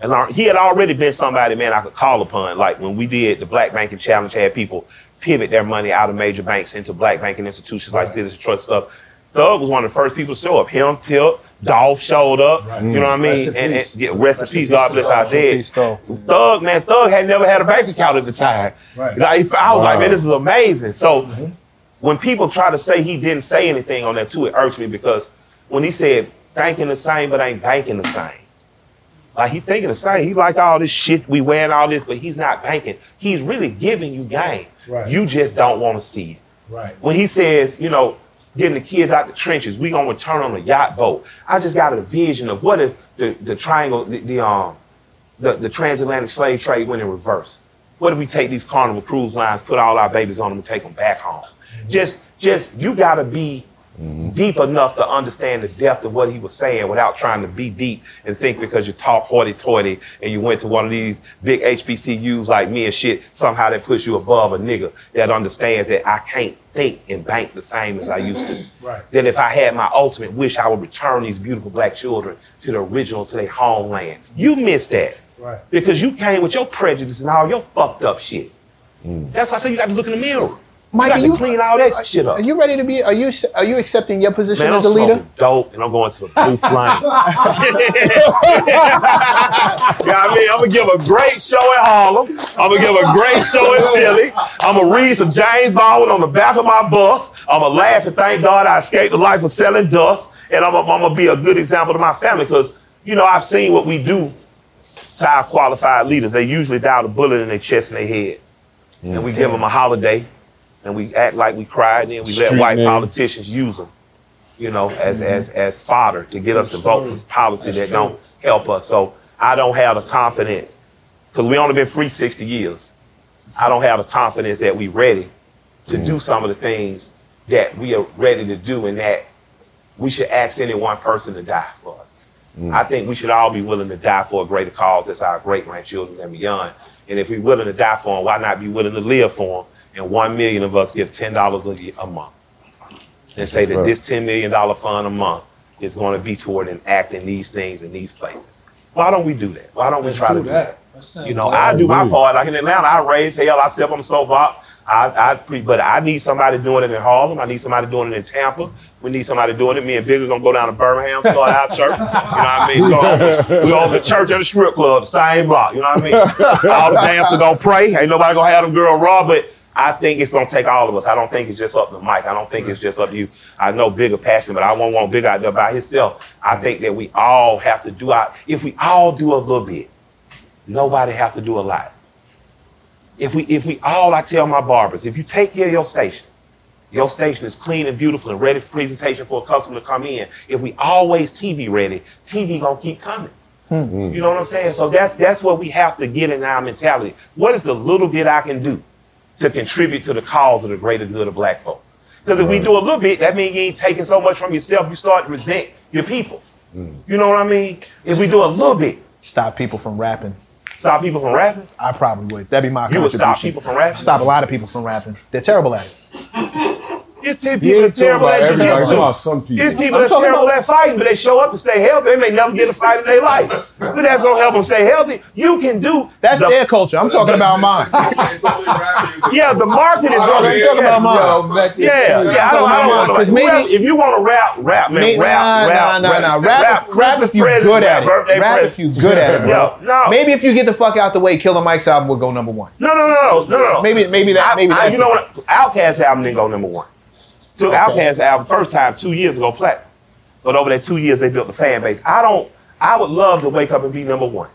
And I- he had already been somebody, man, I could call upon. Like when we did the Black Banking Challenge, had people pivot their money out of major banks into black banking institutions like Citizen Trust stuff. Thug was one of the first people to show up. Him, Tip, Dolph showed up. You know what I mean? Rest in and, peace. and yeah, rest, in peace. God bless our dead. Thug. Man, Thug had never had a bank account at the time. Right. Like, I was like, man, this is amazing. So mm-hmm. when people try to say he didn't say anything on that too, it irks me because when he said thinking the same but ain't banking the same. Like he thinking the same. He like all this shit we wearing all this, but he's not banking. He's really giving you game. Right. You just don't want to see it. Right. When he says, you know, getting the kids out the trenches, we gonna return on a yacht boat. I just got a vision of what if the, the triangle, the, the um the, the transatlantic slave trade went in reverse. What if we take these carnival cruise lines, put all our babies on them, and take them back home? Just, just you gotta be deep enough to understand the depth of what he was saying without trying to be deep and think because you talk hoity-toity and you went to one of these big HBCUs like me and shit, somehow that puts you above a nigga that understands that I can't think and bank the same as I used to. Right. That if I had my ultimate wish, I would return these beautiful black children to the original, to their homeland. You missed that. Right. Because you came with your prejudice and all your fucked up shit. Mm. That's why I say you got to look in the mirror. Mike, you are you clean all that shit up. Are you ready to be? Are you are you accepting your position Man, I'm as a leader? dope and I'm going to the booth line. yeah, I mean, I'm gonna give a great show at Harlem. I'm gonna give a great show in Philly. I'm gonna read some James Baldwin on the back of my bus. I'm gonna laugh and thank God I escaped the life of selling dust. And I'm gonna, I'm gonna be a good example to my family because, you know, I've seen what we do to our qualified leaders. They usually dial the bullet in their chest and their head. And we mm. give them a holiday and we act like we cried and then we let white name. politicians use them you know, as as as fodder to get us to vote for policy that don't help us. So I don't have the confidence because we only been free 60 years. I don't have the confidence that we ready to do mm. some of the things that we are ready to do, and that we should ask any one person to die for us. Mm. I think we should all be willing to die for a greater cause. That's our great grandchildren and beyond. And if we're willing to die for them, why not be willing to live for them? And one million of us give ten dollars a month and say that this $10 million fund a month is going to be toward enacting these things in these places. Why don't we do that? Why don't we try to do that? You know, I do my part. Like in Atlanta, I raise hell, I step on the soapbox. I, I pre, but I need somebody doing it in Harlem. I need somebody doing it in Tampa. We need somebody doing it. Me and Bigga gonna go down to Birmingham, start our church. You know what I mean? Go, we go to church and the strip club, same block. You know what I mean? All the dancers gonna pray. Ain't nobody gonna have them girl raw, but I think it's gonna take all of us. I don't think it's just up to Mike. I don't think it's just up to you. I know Bigga passion, but I won't want Bigga out there by himself. I think that we all have to do our. If we all do a little bit, nobody have to do a lot. If we if we all, I tell my barbers, if you take care of your station, your station is clean and beautiful and ready for presentation for a customer to come in. If we always TV ready, TV gonna keep coming. Hmm. You know what I'm saying? So that's that's what we have to get in our mentality. What is the little bit I can do to contribute to the cause of the greater good of black folks? Because if we do a little bit, that means you ain't taking so much from yourself, you start to resent your people. You know what I mean? If we do a little bit, Stop people from rapping. stop people from rapping. I probably would. That'd be my You would stop people from rapping? Stop a lot of people from rapping. They're terrible at it. Yeah, It's ten people ain't that's terrible at about everybody, jiu-jitsu. talking about some people. It's people that's terrible at fighting, but they show up and stay healthy. They may never get a fight in their life. But that's gonna help them stay healthy. You can do That's the- their culture. I'm talking about mine. It's only rap music. Yeah, the market is gonna yeah, talking about mine. Yo, Becky, Yeah, yeah, I don't, I don't want Because maybe- Maybe if you want to rap, rap, man, May- rap, nah, rap, nah, nah, nah. Rap, if- rap if you Christmas good at it. Rap if you good at it, bro. No. Maybe if you get the fuck out the way, Killer Mike's album will go number one. No, no, no, no, no, no. Maybe, maybe that. I, Maybe I, that's you know what? Outkast album didn't go number one. Took Outkast album first time two years ago platinum, but over that two years they built the fan base. I don't. I would love to wake up and be number one.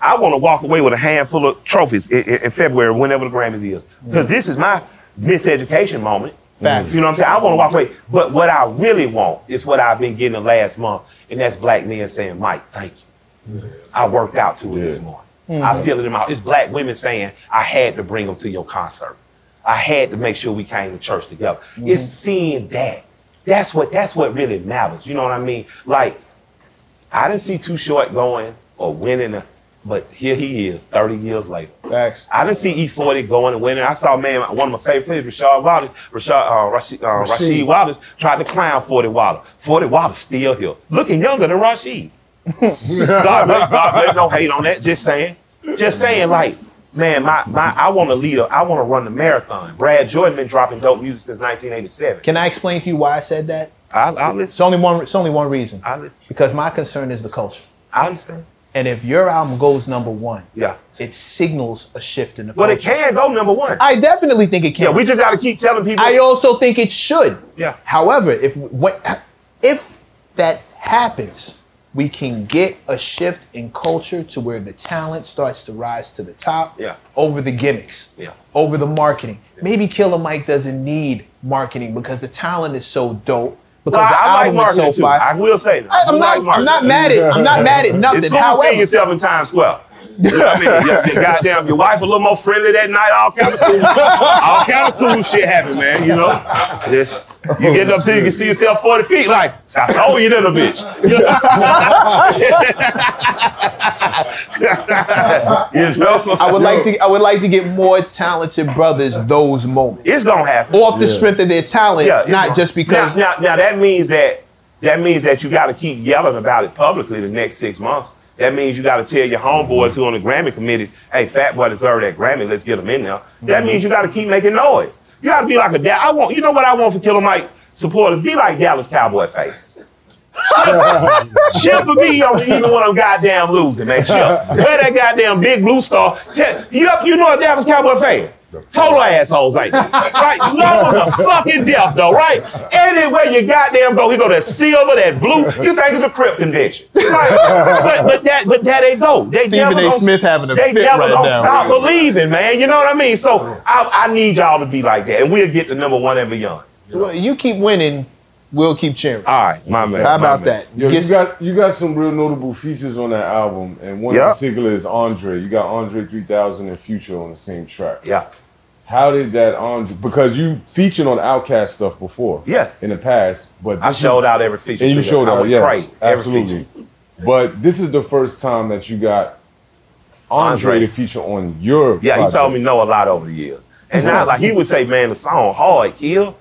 I want to walk away with a handful of trophies in, in, in February, whenever the Grammys is, because this is my miseducation moment. Facts. You know what I'm saying? I want to walk away, but what I really want is what I've been getting the last month, and that's black men saying, "Mike, thank you. I worked out to it this morning. I mm-hmm. feel it in my. It's black women saying, I had to bring them to your concert. I had to make sure we came to church together. It's seeing that. That's what that's what really matters. You know what I mean? Like, I didn't see Too Short going or winning, a, but here he is, 30 years later. Facts. I didn't see E40 going and winning. I saw man, one of my favorite players, Rashad Wallace, Rashad, uh, Rashid, uh, Rasheed. Rasheed Wallace, tried to clown 40 Wallace. 40 Wallace still here, looking younger than Rashid. God, bless- God, bless, no hate on that. Just saying, just saying, like, man, my, my, I want to lead. A, I want to run the marathon. Brad Jordan been dropping dope music since 1987. Can I explain to you why I said that? I, I It's only one. It's only one reason. I listen. Because my concern is the culture. I understand. And if your album goes number one, Yeah. it signals a shift in the But culture. it can go number one. I definitely think it can. Yeah, we just got to keep telling people. I also think it should. Yeah. However, if what if that happens, we can get a shift in culture to where the talent starts to rise to the top Yeah. over the gimmicks, Yeah. over the marketing. Maybe Killer Mike doesn't need marketing because the talent is so dope. Because Well, the I like album marketing is so fire. I will say that. I, am I like not. I'm not mad at. I'm not mad at nothing. It's cool However, seeing yourself in Times Square. You know what I mean? Your, your goddamn, your wife a little more friendly that night. All kind of cool, all kind of cool shit happen, man. You know, just you get up so you can see yourself forty feet. Like I told you, little bitch. you know, I would like to. I would like to get more talented brothers those moments It's gonna happen. off the strength of their talent, Yeah, not just because. Now, now, now that means that that means that you got to keep yelling about it publicly the next six months. That means you got to tell your homeboys who on the Grammy committee, "Hey, Fat Boy deserve that Grammy. Let's get him in there." That means you got to keep making noise. You got to be like a dad. I want. You know what I want for Killer Mike supporters? Be like Dallas Cowboy fans. Chill for me on even when I'm goddamn losing, man. Cheer. Wear that goddamn big blue star. Tell, you, you know a Dallas Cowboy fan? Total assholes, ain't they? Right? Low the fucking death, though, right? Anywhere you goddamn go, he go that silver, that blue. You think it's a Crip convention. Right? But, but that but that they go. They Stephen never A. gonna- Smith having a They fit never right gonna now. stop believing, man. You know what I mean? So I, I need y'all to be like that, and we'll get to number one and beyond. Well, you keep winning, we'll keep cheering. All right, my man. How about man. that? Yo, Get- you got you got some real notable features on that album, and one Yeah. in particular is Andre. You got Andre 3000 and Future on the same track. Yeah. How did that Andre? Because you featured on Outkast stuff before. Yeah. In the past, but I showed is- out every feature. And you showed out, went yes, crazy. Absolutely. But this is the first time that you got Andre, Andre. to feature on your. Yeah, he project. told me no a lot over the years. And now, like, he would say, man, the song hard, kill.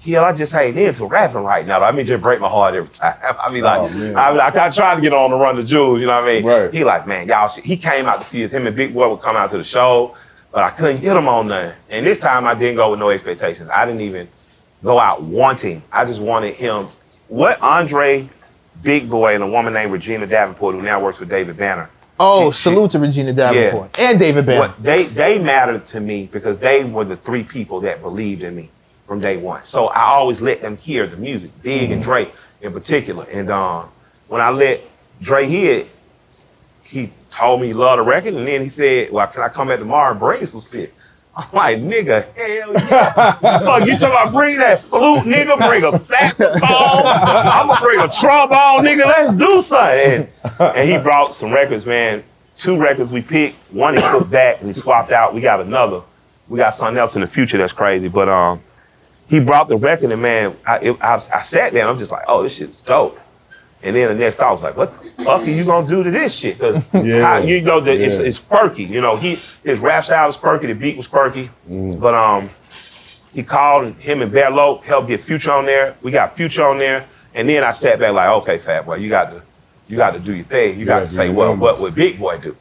Kill, I just ain't into rapping right now. I mean, just break my heart every time. I mean, like, Oh. I, mean, like, I tried to get on the Run the Jewels, you know what I mean? Right. He like, man, y'all, he came out to see us. Him and Big Boi would come out to the show, but I couldn't get him on nothing. And this time I didn't go with no expectations. I didn't even go out wanting. I just wanted him. What Andre, Big Boi, and a woman named Regina Davenport, who now works with David Banner, oh, salute to Regina Davenport and David Banner. what they they mattered to me because they were the three people that believed in me from day one. So I always let them hear the music, Big and Dre in particular. And um, when I let Dre hear it, he told me he loved the record, and then he said, "Well, can I come back tomorrow and bring some shit?" I'm like, nigga, hell yeah. Fuck, you talking about bring that flute, nigga, bring a saxophone, I'm gonna bring a trombone, nigga, let's do something. And, and he brought some records, man. Two records we picked. One he took back and he swapped out. We got another. We got something else in the future that's crazy. But um, he brought the record and man, I, it, I, I sat there and I'm just like, oh, this shit's dope. And then the next thought was like, what the fuck are you gonna do to this shit? Because Yeah. you know that it's, Yeah. it's quirky. You know, he his rap style is quirky, the beat was quirky. But um, He called him and Bear Low helped get Future on there. We got Future on there. And then I sat back like, okay, Fat Boy, you got to you got to do your thing. You got to say, well, what would Big Boi do?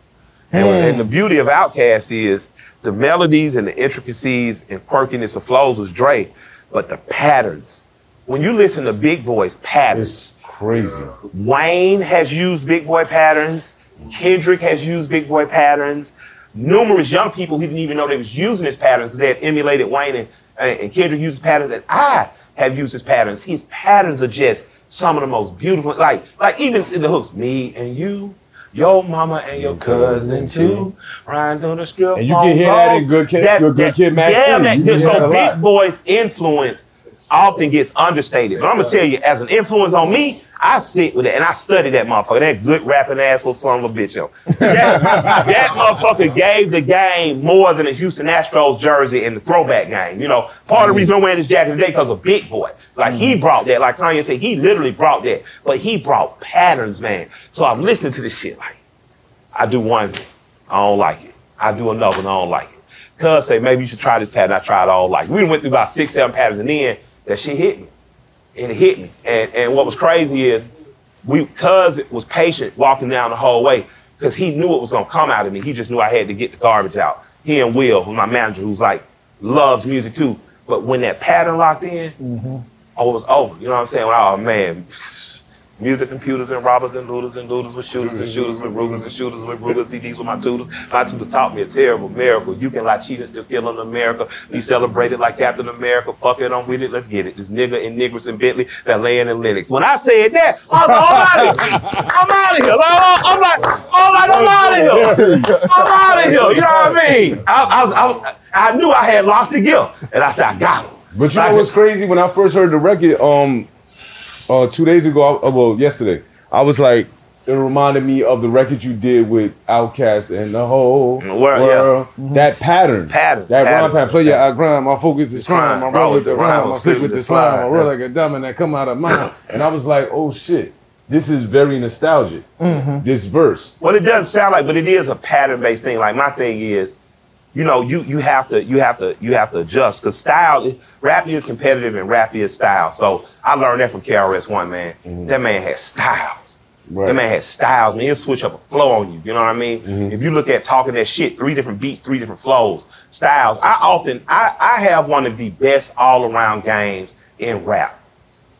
And, and the beauty of Outkast is the melodies and the intricacies and quirkiness of flows was Dre, but the patterns. When you listen to Big Boi's patterns, crazy. Wayne has used Big Boi patterns. Kendrick has used Big Boi patterns. Numerous young people who didn't even know they was using his patterns because they had emulated Wayne and, and Kendrick used his patterns, and I have used his patterns. His patterns are just some of the most beautiful. Like, like even in the hooks, me and you, your mama and your cousin too, riding through the strip. And you can hear that in Good Kid- Good- Good Kid, Mad Yeah, City. can that So Big. Boi's influence often gets understated. But I'm gonna tell you, as an influence on me, I sit with it and I study that motherfucker. That good rapping ass asshole son of a bitch. Yo. That, that motherfucker gave the game more than a Houston Astros jersey in the throwback game. You know, part of the mm-hmm. reason I'm wearing this jacket today because of Big Boi. Like he mm-hmm. brought that. Like Kanye said, he literally brought that. But he brought patterns, man. So I'm listening to this shit like, I do one, I don't like it. I do another, and I don't like it. Cuz say, maybe you should try this pattern. I tried all like. We went through about six, seven patterns, and then that shit hit me. And it hit me. And and what was crazy is we cuz it was patient walking down the whole way, because he knew it was gonna come out of me. He just knew I had to get the garbage out. He and Will, who's my manager, who's like loves music too. But when that pattern locked in, mm-hmm. oh, it was over. You know what I'm saying? Oh man, music computers and robbers and looters and looters with shooters and shooters with Rugers and shooters with Rugers, CDs with my tutors. My tutor taught me a terrible miracle. You can lie, cheat, and still kill in America. Be celebrated like Captain America. Fuck it, I'm with it. Let's get it. This nigga and niggers and Bentley that laying in Lenox. When I said that, I was like, I'm out of here. I'm out of here. Like, I'm like, I'm like, I'm out of here. I'm out of here. You know what I mean? I, I, was, I, I knew I had locked the gift, and I said, I got him. But you know what's crazy? When I first heard the record, um, uh, two days ago, uh, well, yesterday, I was like, it reminded me of the record you did with Outkast and the whole world, world. yeah. That pattern, Pattern, that pattern, rhyme pattern. Play your I grind, my focus is crime. I roll with the rhyme, I sleep with the slime. I roll like a diamond that come out of mine. And I was like, oh shit, this is very nostalgic. This verse. Well, it doesn't sound like, but it is a pattern-based thing. Like my thing is, you know, you you have to you have to you have to adjust because style, rap is competitive and rap is style. So I learned that from KRS One, man. Mm-hmm. That man had styles. That man had styles. Man, he'll switch up a flow on you. You know what I mean? Mm-hmm. If you look at talking that shit, three different beats, three different flows, styles. I often I I have one of the best all-around games in rap.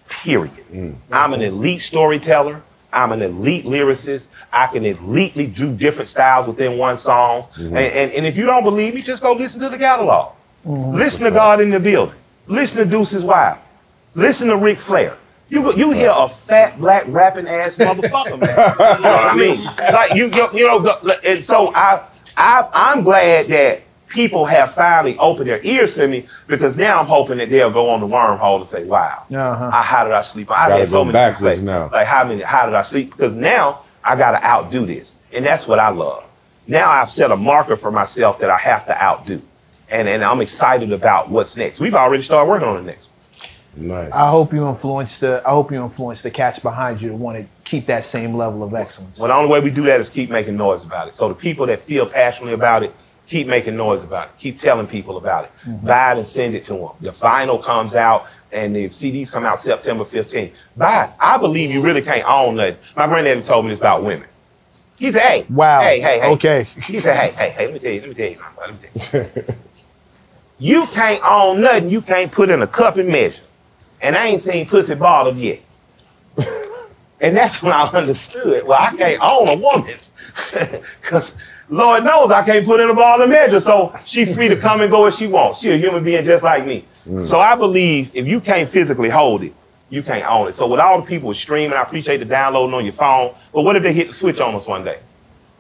Period. Mm. I'm an elite storyteller. I'm an elite lyricist. I can elitely do different styles within one song. And, and, and if you don't believe me, just go listen to the catalog. Listen to God in the building. Listen to Deuces Wild. Listen to Ric Flair. You you hear a fat black rapping ass motherfucker, man. You know what I mean? Like you you, you know, and so I I I'm glad that people have finally opened their ears to me because now I'm hoping that they'll go on the wormhole and say, "Wow, Uh-huh. I, how did I sleep?" I Gotta had so go many backwards say, now. like, "How many? How did I sleep?" Because now I got to outdo this, and that's what I love. Now I've set a marker for myself that I have to outdo, and and I'm excited about what's next. We've already started working on the next. Nice. I hope you influence the. I hope you influence the cats behind you to want to keep that same level of excellence. Well, the only way we do that is keep making noise about it. So the people that feel passionately about it, keep making noise about it. Keep telling people about it. Mm-hmm. Buy it and send it to them. The vinyl comes out and the CDs come out September 15th. Buy it. I believe you really can't own nothing. My granddaddy told me this about women. He said, hey, Wow. hey, hey, hey. Okay. He said, hey, hey, hey, let me tell you, let me tell you something. Let me tell you. you can't own nothing you can't put in a cup and measure. And I ain't seen pussy bottom yet. And that's when I understood. Well, I can't own a woman. Because Lord knows I can't put in a ball and measure. So she free to come and go as she wants. She a human being just like me. Mm. So I believe if you can't physically hold it, you can't own it. So with all the people streaming, I appreciate the downloading on your phone. But what if they hit the switch on us one day?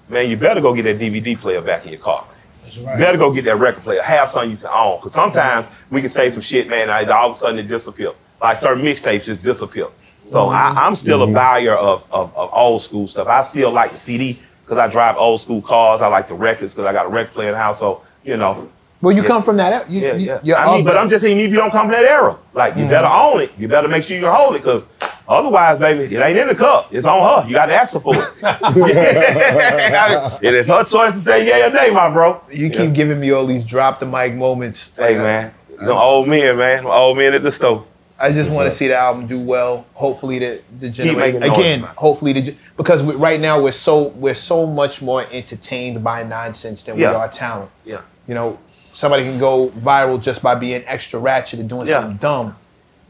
Man, you better go get that DVD player back in your car. You better go get that record player. Have something you can own. Because sometimes we can say some shit, man, and all of a sudden it disappears. Like certain mixtapes just disappear. So I, I'm still a mm-hmm. buyer of, of, of old school stuff. I still like the CD because I drive old school cars. I like the records because I got a record player in the house. So, you know. Well, you Yeah. come from that. You, Yeah, yeah. you're I mean, but. I'm just saying if you don't come from that era, like you mm-hmm. better own it. You better make sure you hold it because otherwise, baby, it ain't in the cup. It's on her. You got to ask her for it. it is her choice to say yeah or nay, my bro. You keep giving me all these drop the mic moments. Hey man, The old men, man. Old men at the stove. I just want to see the album do well. Hopefully, the the generation again. Hopefully, the because we, right now we're so we're so much more entertained by nonsense than Yeah. we are talent. Yeah. You know, somebody can go viral just by being extra ratchet and doing Yeah. something dumb.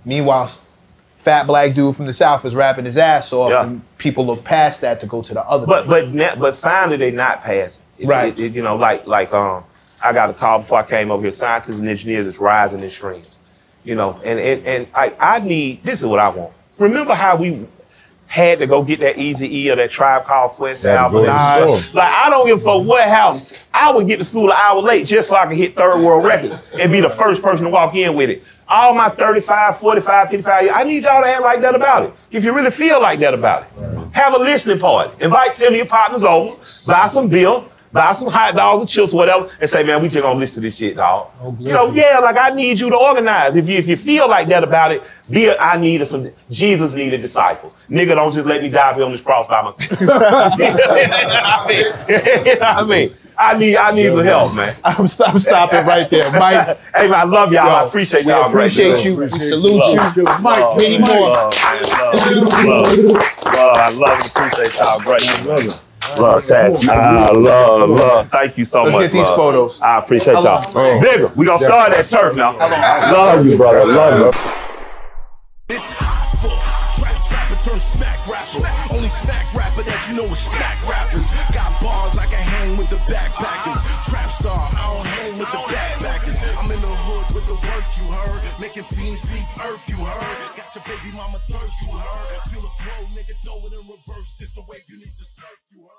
Meanwhile, fat black dude from the south is rapping his ass off, Yeah. and people look past that to go to the other. But thing. but na- but finally they not passing. Right. it- it- you know, like like um, I got a call before I came over here. Scientists and engineers is rising in streams. You know, and and and I I need this is what I want. Remember how we had to go get that Easy E or that Tribe Called Quest album? Like. I don't give a fuck what happened. I would get to school an hour late just so I could hit third world records and be the first person to walk in with it. All my 35, 45, 55 years, I need y'all to act like that about it. If you really feel like that about it. Have a listening party. Invite 10 of your partners over, buy some beer, buy some hot dogs and chips, whatever, and say, man, we just gonna listen to this shit, dog. Oh, you know, yeah, like I need you to organize. If you if you feel like that about it, be a, I needed some Jesus needed disciples. Nigga, don't just let me die here on this cross by myself. you know what I mean? You know I mean? I need I need some help, man. I'm, st- I'm stopping right there, Mike. Hey man, I love y'all. I appreciate y'all. appreciate greatly. you. We salute you. Love, Mike, love, many more. Love, man, love, love, love. I love and appreciate y'all greatly. Love, chat. I ah, love, love. Thank you so Let's much. get these love. photos. I appreciate y'all. long? Bigga. We gonna start that turf now. Love you, brother. Love you. It's hot for trap trapper turn smack rapper. Only smack rapper that you know is smack rappers. Got bars I can hang with the backpackers. Trap star, I don't hang with the backpackers. I'm in the hood with the work you heard. Making fiends leave earth you heard. Got your baby mama thirst you heard. Feel the flow, nigga, throw it in reverse. This the wave you need to surf you heard.